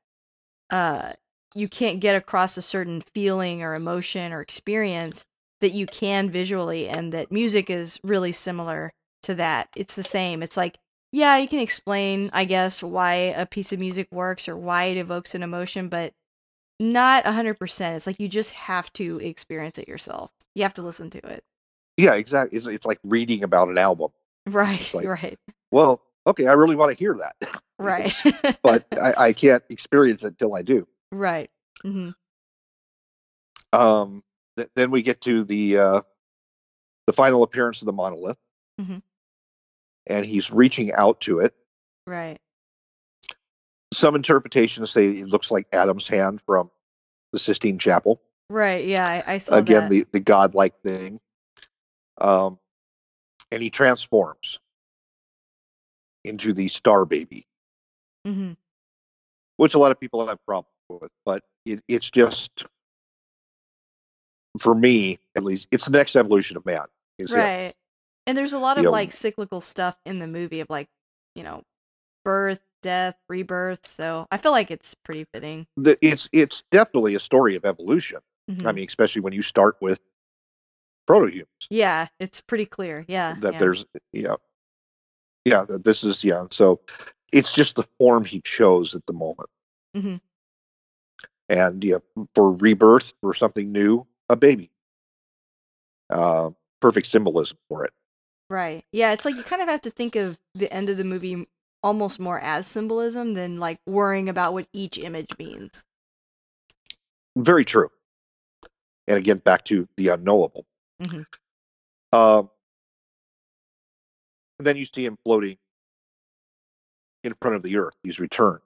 uh you can't get across a certain feeling or emotion or experience that you can visually and that music is really similar to that. It's the same. It's like yeah, you can explain, I guess, why a piece of music works or why it evokes an emotion, but not 100%. It's like you just have to experience it yourself. You have to listen to it. Yeah, exactly. It's, it's like reading about an album. Right, like- right, Well, okay, I really want to hear that, right, but I, I can't experience it till I do. right. Mm-hmm. Um, th- then we get to the uh, the final appearance of the monolith, Mhm. and he's reaching out to it. Right. Some interpretations say it looks like Adam's hand from the Sistine Chapel. Right. Yeah, I, I saw Again, that. the the godlike thing. Um, and he transforms into the Star Baby, hmm which a lot of people have problems with, but it, it's just for me at least, it's the next evolution of man. Is him. Right. And there's a lot of Yeah. like cyclical stuff in the movie of like, you know, birth, death, rebirth. So I feel like it's pretty fitting. the, it's it's definitely a story of evolution. Mhm. I mean, especially when you start with proto-humans, yeah, it's pretty clear. Yeah. that yeah. there's yeah, yeah, that this is yeah. So it's just the form he chose at the moment, Mhm. and yeah, for rebirth for something new, a baby. Uh, perfect symbolism for it. Right. Yeah, it's like you kind of have to think of the end of the movie almost more as symbolism than like worrying about what each image means. Very true. And again, back to the unknowable. Mhm. Um, and then you see him floating in front of the earth. He's returned.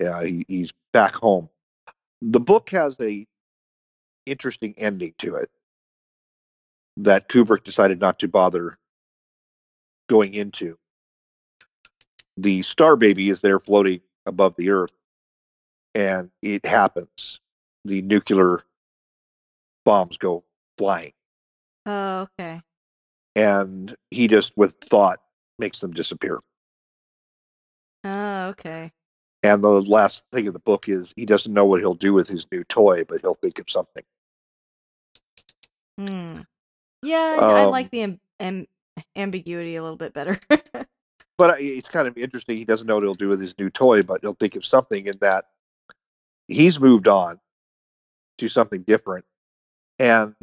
Yeah, he, he's back home. The book has a interesting ending to it that Kubrick decided not to bother going into. The star baby is there floating above the earth, and it happens. The nuclear bombs go flying, Oh, okay. and he just, with thought, makes them disappear. Oh, okay. And the last thing in the book is he doesn't know what he'll do with his new toy, but he'll think of something. Hmm. Yeah, I Um, like the am- am- ambiguity a little bit better. but it's kind of interesting. He doesn't know what he'll do with his new toy, but he'll think of something in that he's moved on to something different. And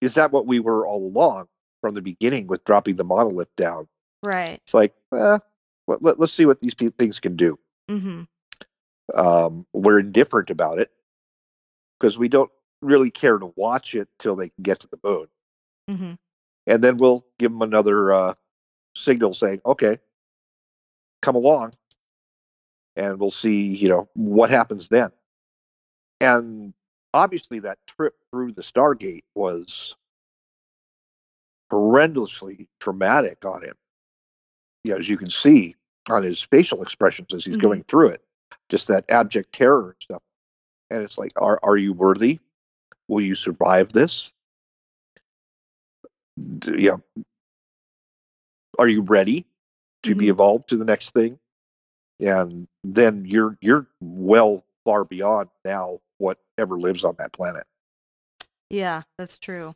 is that what we were all along from the beginning with dropping the monolith down? right. It's like, eh, let, let, us see what these things can do. Mm-hmm. Um, we're indifferent about it because we don't really care to watch it till they can get to the moon. Mm-hmm. And then we'll give them another uh, signal saying, okay, come along. And we'll see, you know, what happens then. And obviously, that trip through the Stargate was horrendously traumatic on him. You know, as you can see on his facial expressions as he's Mhm. going through it, just that abject terror and stuff. And it's like, are are you worthy? Will you survive this? D- Yeah. Are you ready to be Mhm. evolved to the next thing? And then you're you're well far beyond now whatever lives on that planet. Yeah, that's true.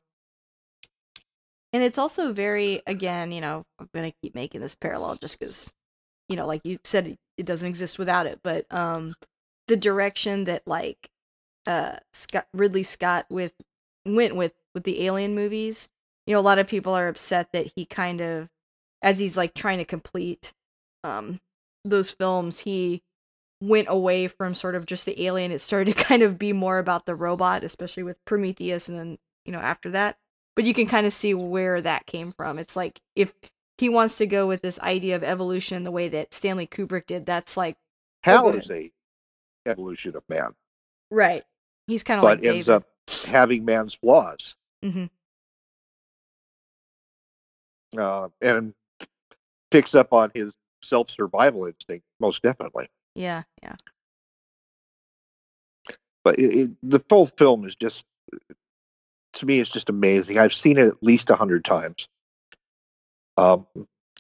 And it's also very, again, you know, I'm gonna keep making this parallel just because, you know, like you said, it, it doesn't exist without it. But um, the direction that like uh Scott Ridley Scott with went with with the Alien movies, you know, a lot of people are upset that he kind of, as he's like trying to complete um those films, he went away from sort of just the alien. It started to kind of be more about the robot, especially with Prometheus, and then you know after that. But you can kind of see where that came from. It's like if he wants to go with this idea of evolution the way that Stanley Kubrick did, that's like how is a evolution of man, right. He's kind of but like ends David. up having man's flaws. hmm uh, and picks up on his self survival instinct most definitely. Yeah, yeah, But it, it, the full film is just to me, it's just amazing. I've seen it at least a hundred times. Um,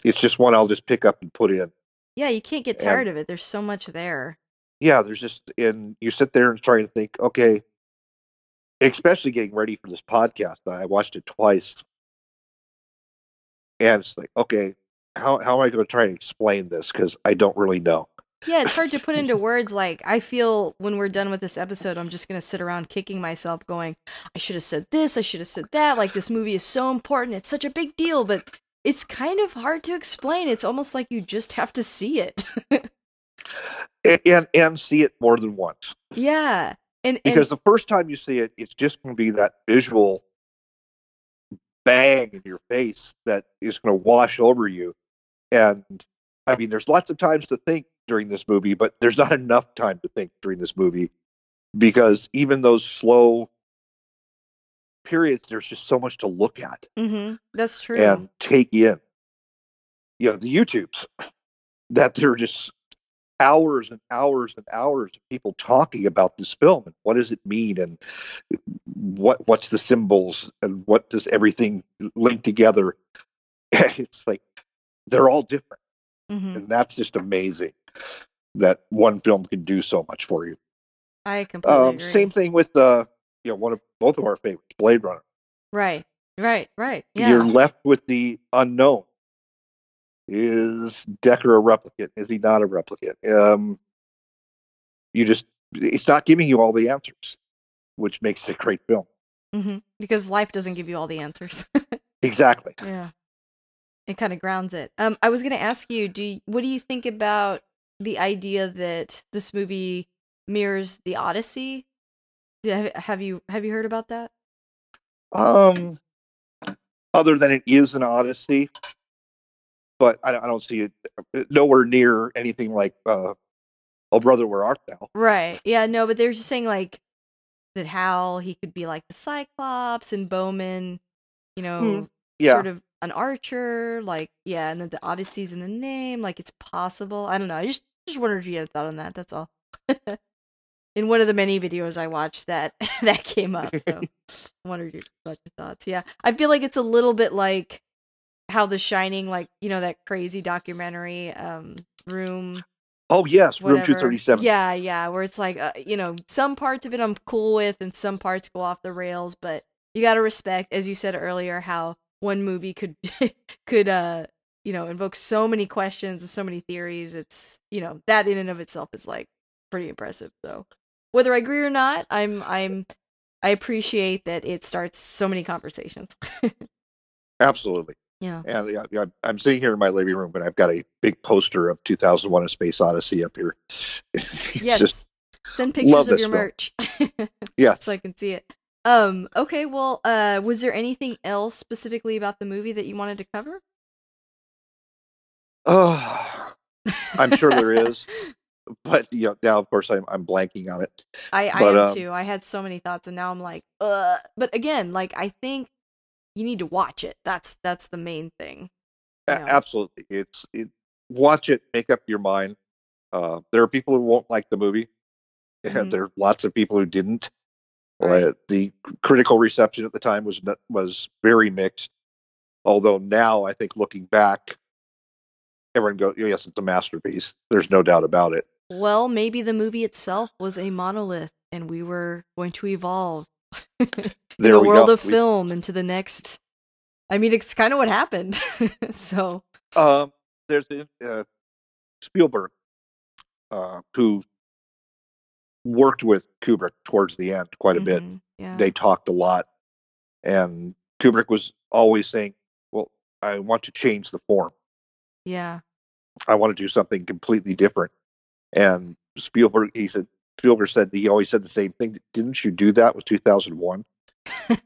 it's just one I'll just pick up and put in. yeah. You can't get And- tired of it. There's so much there. Yeah, there's just and you sit there and try to think, okay, especially getting ready for this podcast. I watched it twice, and it's like, okay, how how am I going to try and explain this because I don't really know. Yeah, it's hard to put into words. Like, I feel when we're done with this episode, I'm just going to sit around kicking myself, going, I should have said this, I should have said that. Like, this movie is so important, it's such a big deal, but it's kind of hard to explain. It's almost like you just have to see it. and and, see it more than once yeah. And, and because the first time you see it it's just going to be that visual bang in your face that is going to wash over you and i mean there's lots of times to think during this movie but there's not enough time to think during this movie because even those slow periods there's just so much to look at Mhm, that's true. and take in. You know, the YouTubes that they're just hours and hours and hours of people talking about this film and what does it mean and what what's the symbols and what does everything link together. It's like they're all different, Mhm, and that's just amazing that one film can do so much for you. I completely Um, agree. same thing with uh, you know one of both of our favorites, Blade Runner. Right, right, right. Yeah. You're left with the unknown. Is Deckard a replicant? Is he not a replicant? Um, you just, it's not giving you all the answers, which makes it a great film. Mm-hmm. Because life doesn't give you all the answers. Exactly. Yeah. It kind of grounds it. Um, I was gonna ask you, do you, what do you think about the idea that this movie mirrors the Odyssey? Do, have, have you have you heard about that? Um, other than it is an Odyssey, but I, I don't see it nowhere near anything like, uh, Oh Brother, Where Art Thou? Right. Yeah. No, but they're just saying like that Hal he could be like the Cyclops and Bowman, you know, Hmm. Yeah. sort of an archer. Like yeah, and then the Odyssey's in the name. Like it's possible. I don't know. I just just wondered if you had a thought on that. That's all. in one of the many videos I watched that that came up. So I wondered about your thoughts. Yeah, I feel like it's a little bit like how The Shining, like you know that crazy documentary, um, Room. Oh, yes, Room 237. Yeah, yeah, where it's like uh, you know some parts of it I'm cool with, and some parts go off the rails, but you got to respect, as you said earlier, how one movie could could uh you know invoke so many questions and so many theories. It's you know that in and of itself is like pretty impressive. So whether I agree or not, I'm I'm I appreciate that it starts so many conversations. Absolutely. Yeah. And yeah, I'm sitting here in my living room, and I've got a big poster of 2001: A Space Odyssey up here. yes. Just, Send pictures of your film. merch. yeah. So I can see it. Um. Okay. Well. Uh. Was there anything else specifically about the movie that you wanted to cover? Oh, I'm sure there is. but you know, now of course I'm I'm blanking on it. I I but, am um, too. I had so many thoughts, and now I'm like, uh. But again, like I think you need to watch it. That's that's the main thing. You know? Absolutely, it's it. Watch it, make up your mind. Uh, there are people who won't like the movie, mm-hmm. and there are lots of people who didn't. Right. Uh, the critical reception at the time was was very mixed. Although now I think looking back, everyone goes, "Yes, it's a masterpiece." There's no doubt about it. Well, maybe the movie itself was a monolith, and we were going to evolve the world go. of film into the next. I mean, it's kind of what happened. so, um, there's uh, Spielberg, uh, who worked with Kubrick towards the end quite a mm-hmm. bit. Yeah. They talked a lot, and Kubrick was always saying, "Well, I want to change the form. Yeah, I want to do something completely different." And Spielberg, he said, Spielberg said he always said the same thing. Didn't you do that with 2001?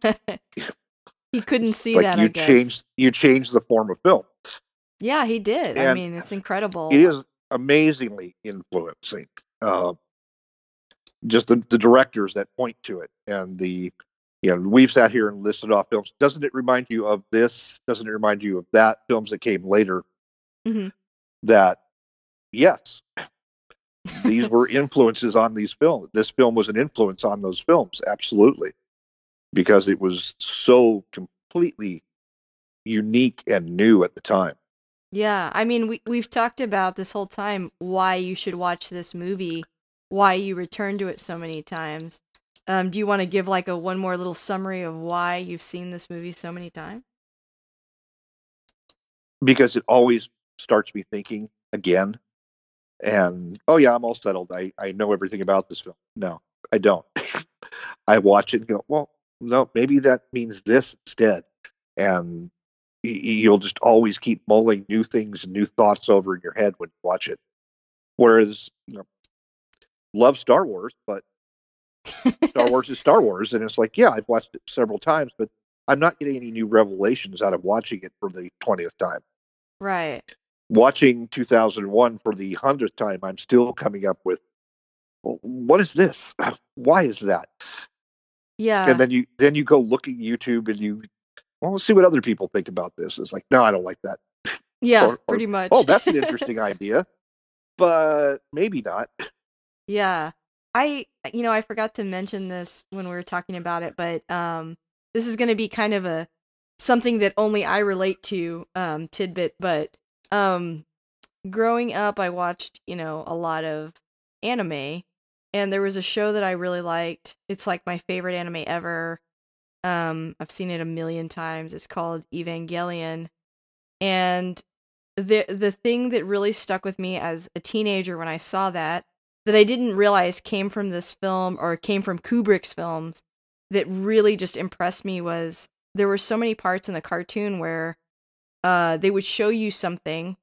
he couldn't see like that. You changed you changed the form of film. Yeah, he did. And I mean, it's incredible. It is amazingly influencing. Uh, just the, the directors that point to it and the you know we've sat here and listed off films doesn't it remind you of this doesn't it remind you of that films that came later mm-hmm. that yes these were influences on these films. This film was an influence on those films, absolutely, because it was so completely unique and new at the time. Yeah, I mean, we we've talked about this whole time why you should watch this movie, why you return to it so many times. Um, do you want to give like a one more little summary of why you've seen this movie so many times? Because it always starts me thinking again and oh yeah, I'm all settled. I, I know everything about this film. No, I don't. I watch it and go, well, no, maybe that means this instead. And you'll just always keep mulling new things and new thoughts over in your head when you watch it. Whereas, you know, love Star Wars, but Star Wars is Star Wars, and it's like, yeah, I've watched it several times, but I'm not getting any new revelations out of watching it for the twentieth time. Right watching 2001 for the hundredth time, I'm still coming up with, well, what is this? Why is that? Yeah. And then you then you go look at YouTube and you, well, let's see what other people think about this. It's like, no, I don't like that. Yeah, or, pretty much. oh, that's an interesting idea, but maybe not. Yeah. I you know, I forgot to mention this when we were talking about it, but um this is going to be kind of a something that only I relate to um tidbit, but um growing up I watched, you know, a lot of anime and there was a show that I really liked. It's like my favorite anime ever. Um I've seen it a million times. It's called Evangelion. And the the thing that really stuck with me as a teenager when I saw that that I didn't realize came from this film or came from Kubrick's films that really just impressed me was there were so many parts in the cartoon where uh, they would show you something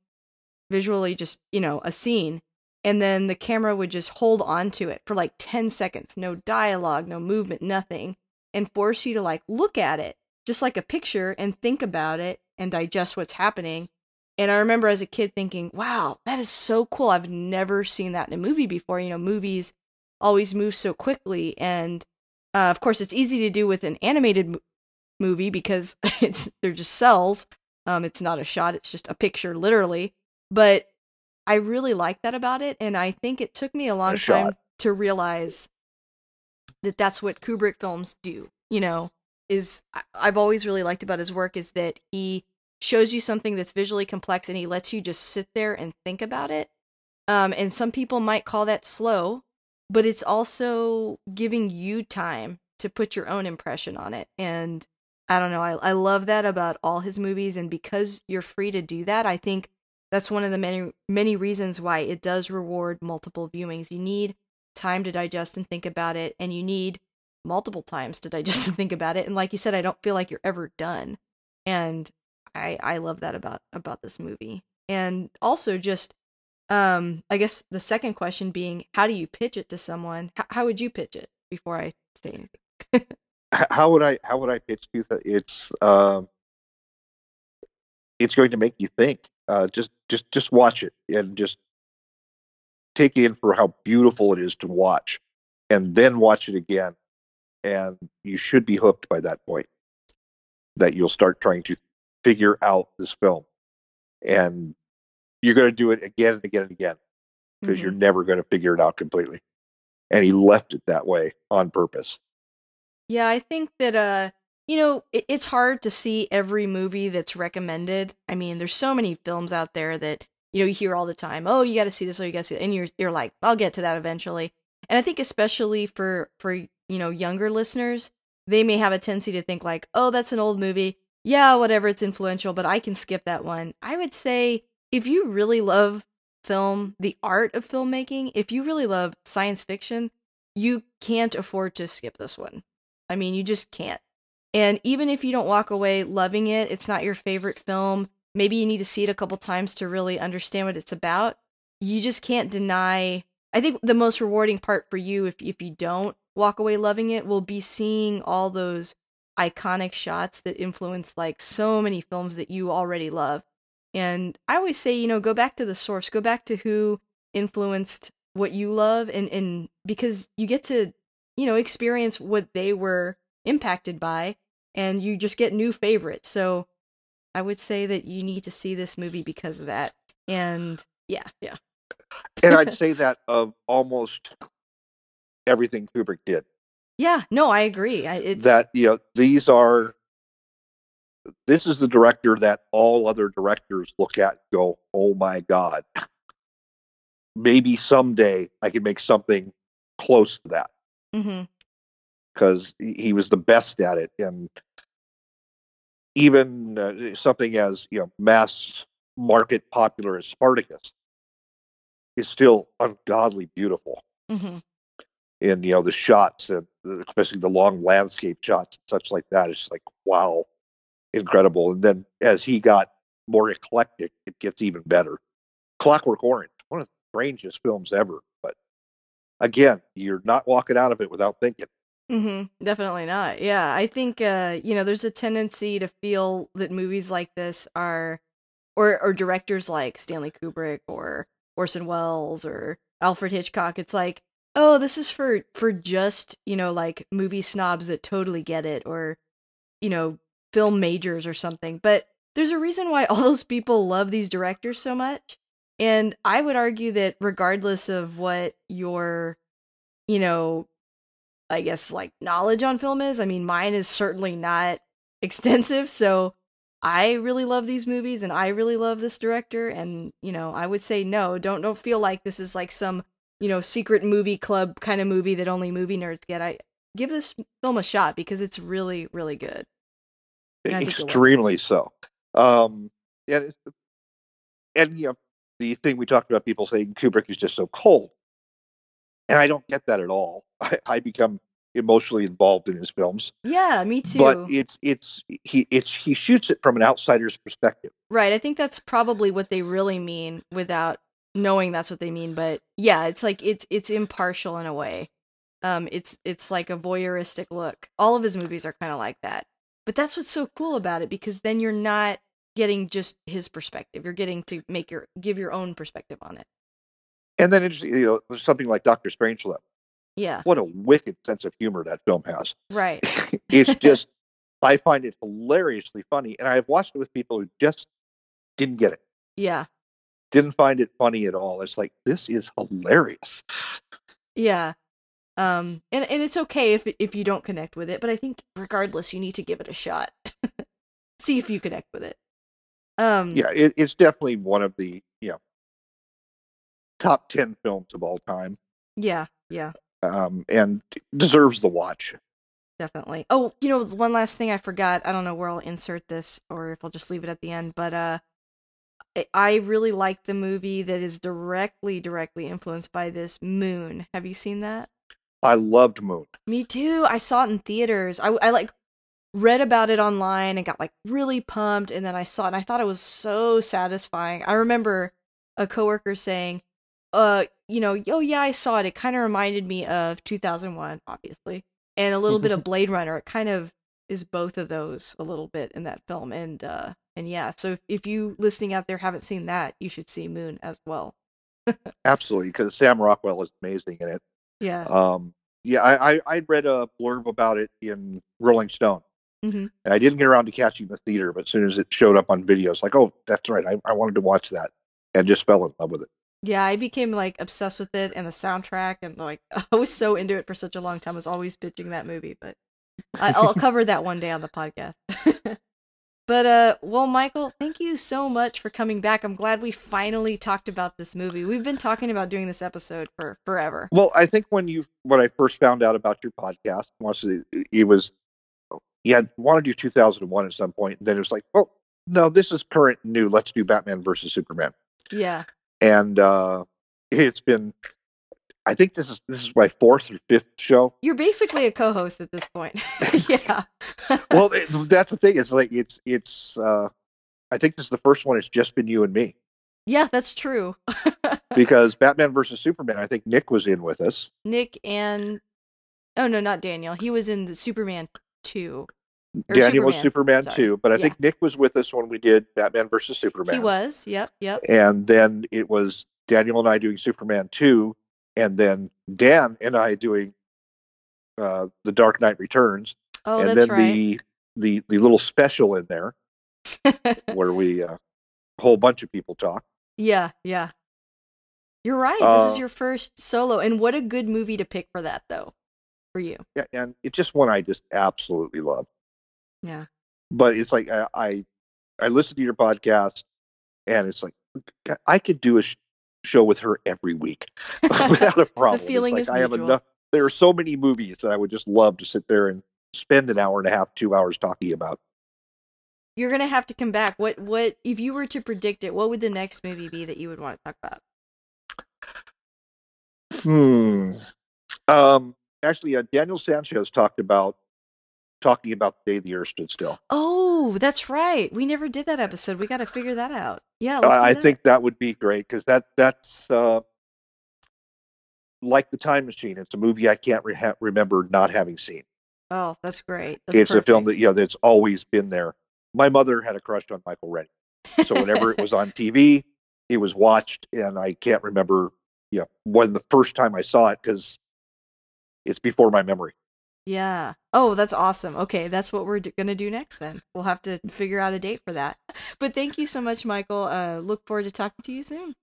visually, just, you know, a scene, and then the camera would just hold on to it for like 10 seconds, no dialogue, no movement, nothing, and force you to like look at it just like a picture and think about it and digest what's happening. And I remember as a kid thinking, wow, that is so cool. I've never seen that in a movie before. You know, movies always move so quickly. And uh, of course, it's easy to do with an animated movie because it's they're just cells um, it's not a shot, it's just a picture, literally. But I really like that about it. And I think it took me a long a time to realize that that's what Kubrick films do, you know, is I've always really liked about his work is that he shows you something that's visually complex and he lets you just sit there and think about it. Um, and some people might call that slow, but it's also giving you time to put your own impression on it. And I don't know, I I love that about all his movies and because you're free to do that, I think that's one of the many many reasons why it does reward multiple viewings. You need time to digest and think about it and you need multiple times to digest and think about it. And like you said, I don't feel like you're ever done. And I I love that about about this movie. And also just um I guess the second question being how do you pitch it to someone? H- how would you pitch it before I say anything? how would I how would I pitch you that it's um it's going to make you think. Uh, just just just watch it and just take in for how beautiful it is to watch, and then watch it again, and you should be hooked by that point. That you'll start trying to figure out this film, and you're going to do it again and again and again because Mhm. you're never going to figure it out completely. And he left it that way on purpose. Yeah, I think that uh you know, it, it's hard to see every movie that's recommended. I mean, there's so many films out there that you know you hear all the time. Oh, you got to see this. Oh, you got to see, it. and you're you're like, I'll get to that eventually. And I think especially for for you know younger listeners, they may have a tendency to think like, oh, that's an old movie. Yeah, whatever, it's influential, but I can skip that one. I would say if you really love film, the art of filmmaking, if you really love science fiction, you can't afford to skip this one. I mean, you just can't. And even if you don't walk away loving it, it's not your favorite film, maybe you need to see it a couple times to really understand what it's about. You just can't deny. I think the most rewarding part for you, if, if you don't walk away loving it, will be seeing all those iconic shots that influence like so many films that you already love. And I always say, you know, go back to the source, go back to who influenced what you love and and because you get to you know experience what they were impacted by and you just get new favorites. So i would say that you need to see this movie because of that. And yeah yeah. And I'd say that of almost everything Kubrick did. yeah no i agree. I, it's that you know these are this is the director that all other directors look at and go oh my god. Maybe someday i can make something close to that because he was the best at it and even uh, something as you know mass market popular as spartacus is still ungodly beautiful. Hmm in you know the shots and the- especially the long landscape shots and such like that it's like wow incredible. And then as he got more eclectic it gets even better. Clockwork orange one of the strangest films ever but again you're not walking out of it without thinking hmm Definitely not. Yeah, I think uh, you know there's a tendency to feel that movies like this are, or or directors like Stanley Kubrick or Orson Welles or Alfred Hitchcock. It's like, oh, this is for for just you know like movie snobs that totally get it, or you know film majors or something. But there's a reason why all those people love these directors so much, and I would argue that regardless of what your you know I guess like knowledge on film is. I mean, mine is certainly not extensive, so I really love these movies and I really love this director and, you know, I would say no, don't don't feel like this is like some, you know, secret movie club kind of movie that only movie nerds get. I give this film a shot because it's really really good. Yeah, I think it will. extremely so um and and you know the thing we talked about people saying kubrick is just so cold and i don't get that at all i, I become emotionally involved in his films Yeah, me too. but it's it's he it's he shoots it from an outsider's perspective Right. I think that's probably what they really mean without knowing that's what they mean. But yeah, it's like it's it's impartial in a way. Um, it's it's like a voyeuristic look. All of his movies are kind of like that. But that's what's so cool about it because then you're not getting just his perspective. You're getting to make your give your own perspective on it. and then it's, you know there's something like dr strangelove Yeah. what a wicked sense of humor that film has Right. it's just i find it hilariously funny and i've watched it with people who just didn't get it Yeah. didn't find it funny at all it's like this is hilarious Yeah. Um, and and it's okay if if you don't connect with it, but I think regardless, you need to give it a shot. See if you connect with it. Um, yeah, it, it's definitely one of the you know top ten films of all time, Yeah. Yeah. um, and deserves the watch. definitely. Oh, you know, one last thing I forgot. I don't know where I'll insert this or if I'll just leave it at the end, but uh I really like the movie that is directly directly influenced by this Moon. Have you seen that? I loved Moon. Me too. I saw it in theaters. I I like read about it online and got like really pumped and then I saw it and I thought it was so satisfying. I remember a coworker saying, "Uh, you know, oh yeah, I saw it. It kind of reminded me of 2001, obviously." and a little bit of Blade Runner. It kind of is both of those a little bit in that film, and uh, and yeah. So if, if you listening out there haven't seen that, you should see Moon as well. Absolutely, because Sam Rockwell is amazing in it. Yeah. Um. Yeah, I I I read a blurb about it in Rolling Stone. Mm-hmm. And I didn't get around to catching the theater, but as soon as it showed up on video, it's like, oh, that's right. I, I wanted to watch that and just fell in love with it. Yeah, I became like obsessed with it and the soundtrack, and like I was so into it for such a long time. I was always bitching that movie, but I, I'll cover that one day on the podcast. but uh, well, Michael, thank you so much for coming back. I'm glad we finally talked about this movie. We've been talking about doing this episode for forever. Well, I think when you when I first found out about your podcast, once it, it was you had wanted to do 2001 at some point, and then it was like, well, no, this is current new. Let's do Batman versus Superman. Yeah and uh, it's been. I think this is this is my fourth or fifth show. You're basically a co-host at this point. yeah. well, it, that's the thing. It's like it's it's. Uh, I think this is the first one. It's just been you and me. Yeah, that's true. because Batman versus Superman, I think Nick was in with us. Nick and oh no, not Daniel. He was in the Superman two. Daniel Superman. was Superman Sorry. too, but I yeah. think Nick was with us when we did Batman versus Superman. He was, yep, yep. And then it was Daniel and I doing Superman two, and then Dan and I doing uh, the Dark Knight Returns. Oh, and that's then right. the the the little special in there where we uh, a whole bunch of people talk. Yeah, yeah. You're right. Uh, this is uh, your first solo, and what a good movie to pick for that, though, for you. Yeah, and it's just one I just absolutely love. Yeah. But it's like I I, I listen to your podcast, and it's like I could do a sh- show with her every week without a problem. the feeling like is I have enough. There are so many movies that I would just love to sit there and spend an hour and a half, two hours talking about. You're gonna have to come back. What what if you were to predict it? What would the next movie be that you would want to talk about? Hmm. Um. Actually, uh, Daniel Sanchez talked about talking about the day the Earth stood still. Oh, that's right. We never did that episode. We got to figure that out. Yeah, I think that would be great because that that's uh, like the Time Machine. It's a movie I can't re- remember not having seen. Oh, that's great. That's it's perfect. a film that you know that's always been there. My mother had a crush on Michael Rennie, so whenever it was on TV, it was watched, and I can't remember you know when the first time I saw it because it's before my memory. Yeah. Oh, that's awesome. Okay, that's what we're d- going to do next then. We'll have to figure out a date for that. But thank you so much, Michael. Uh, look forward to talking to you soon.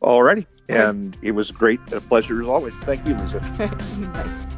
Alrighty. And it was great. A pleasure as always. Thank you, Lisa. Bye.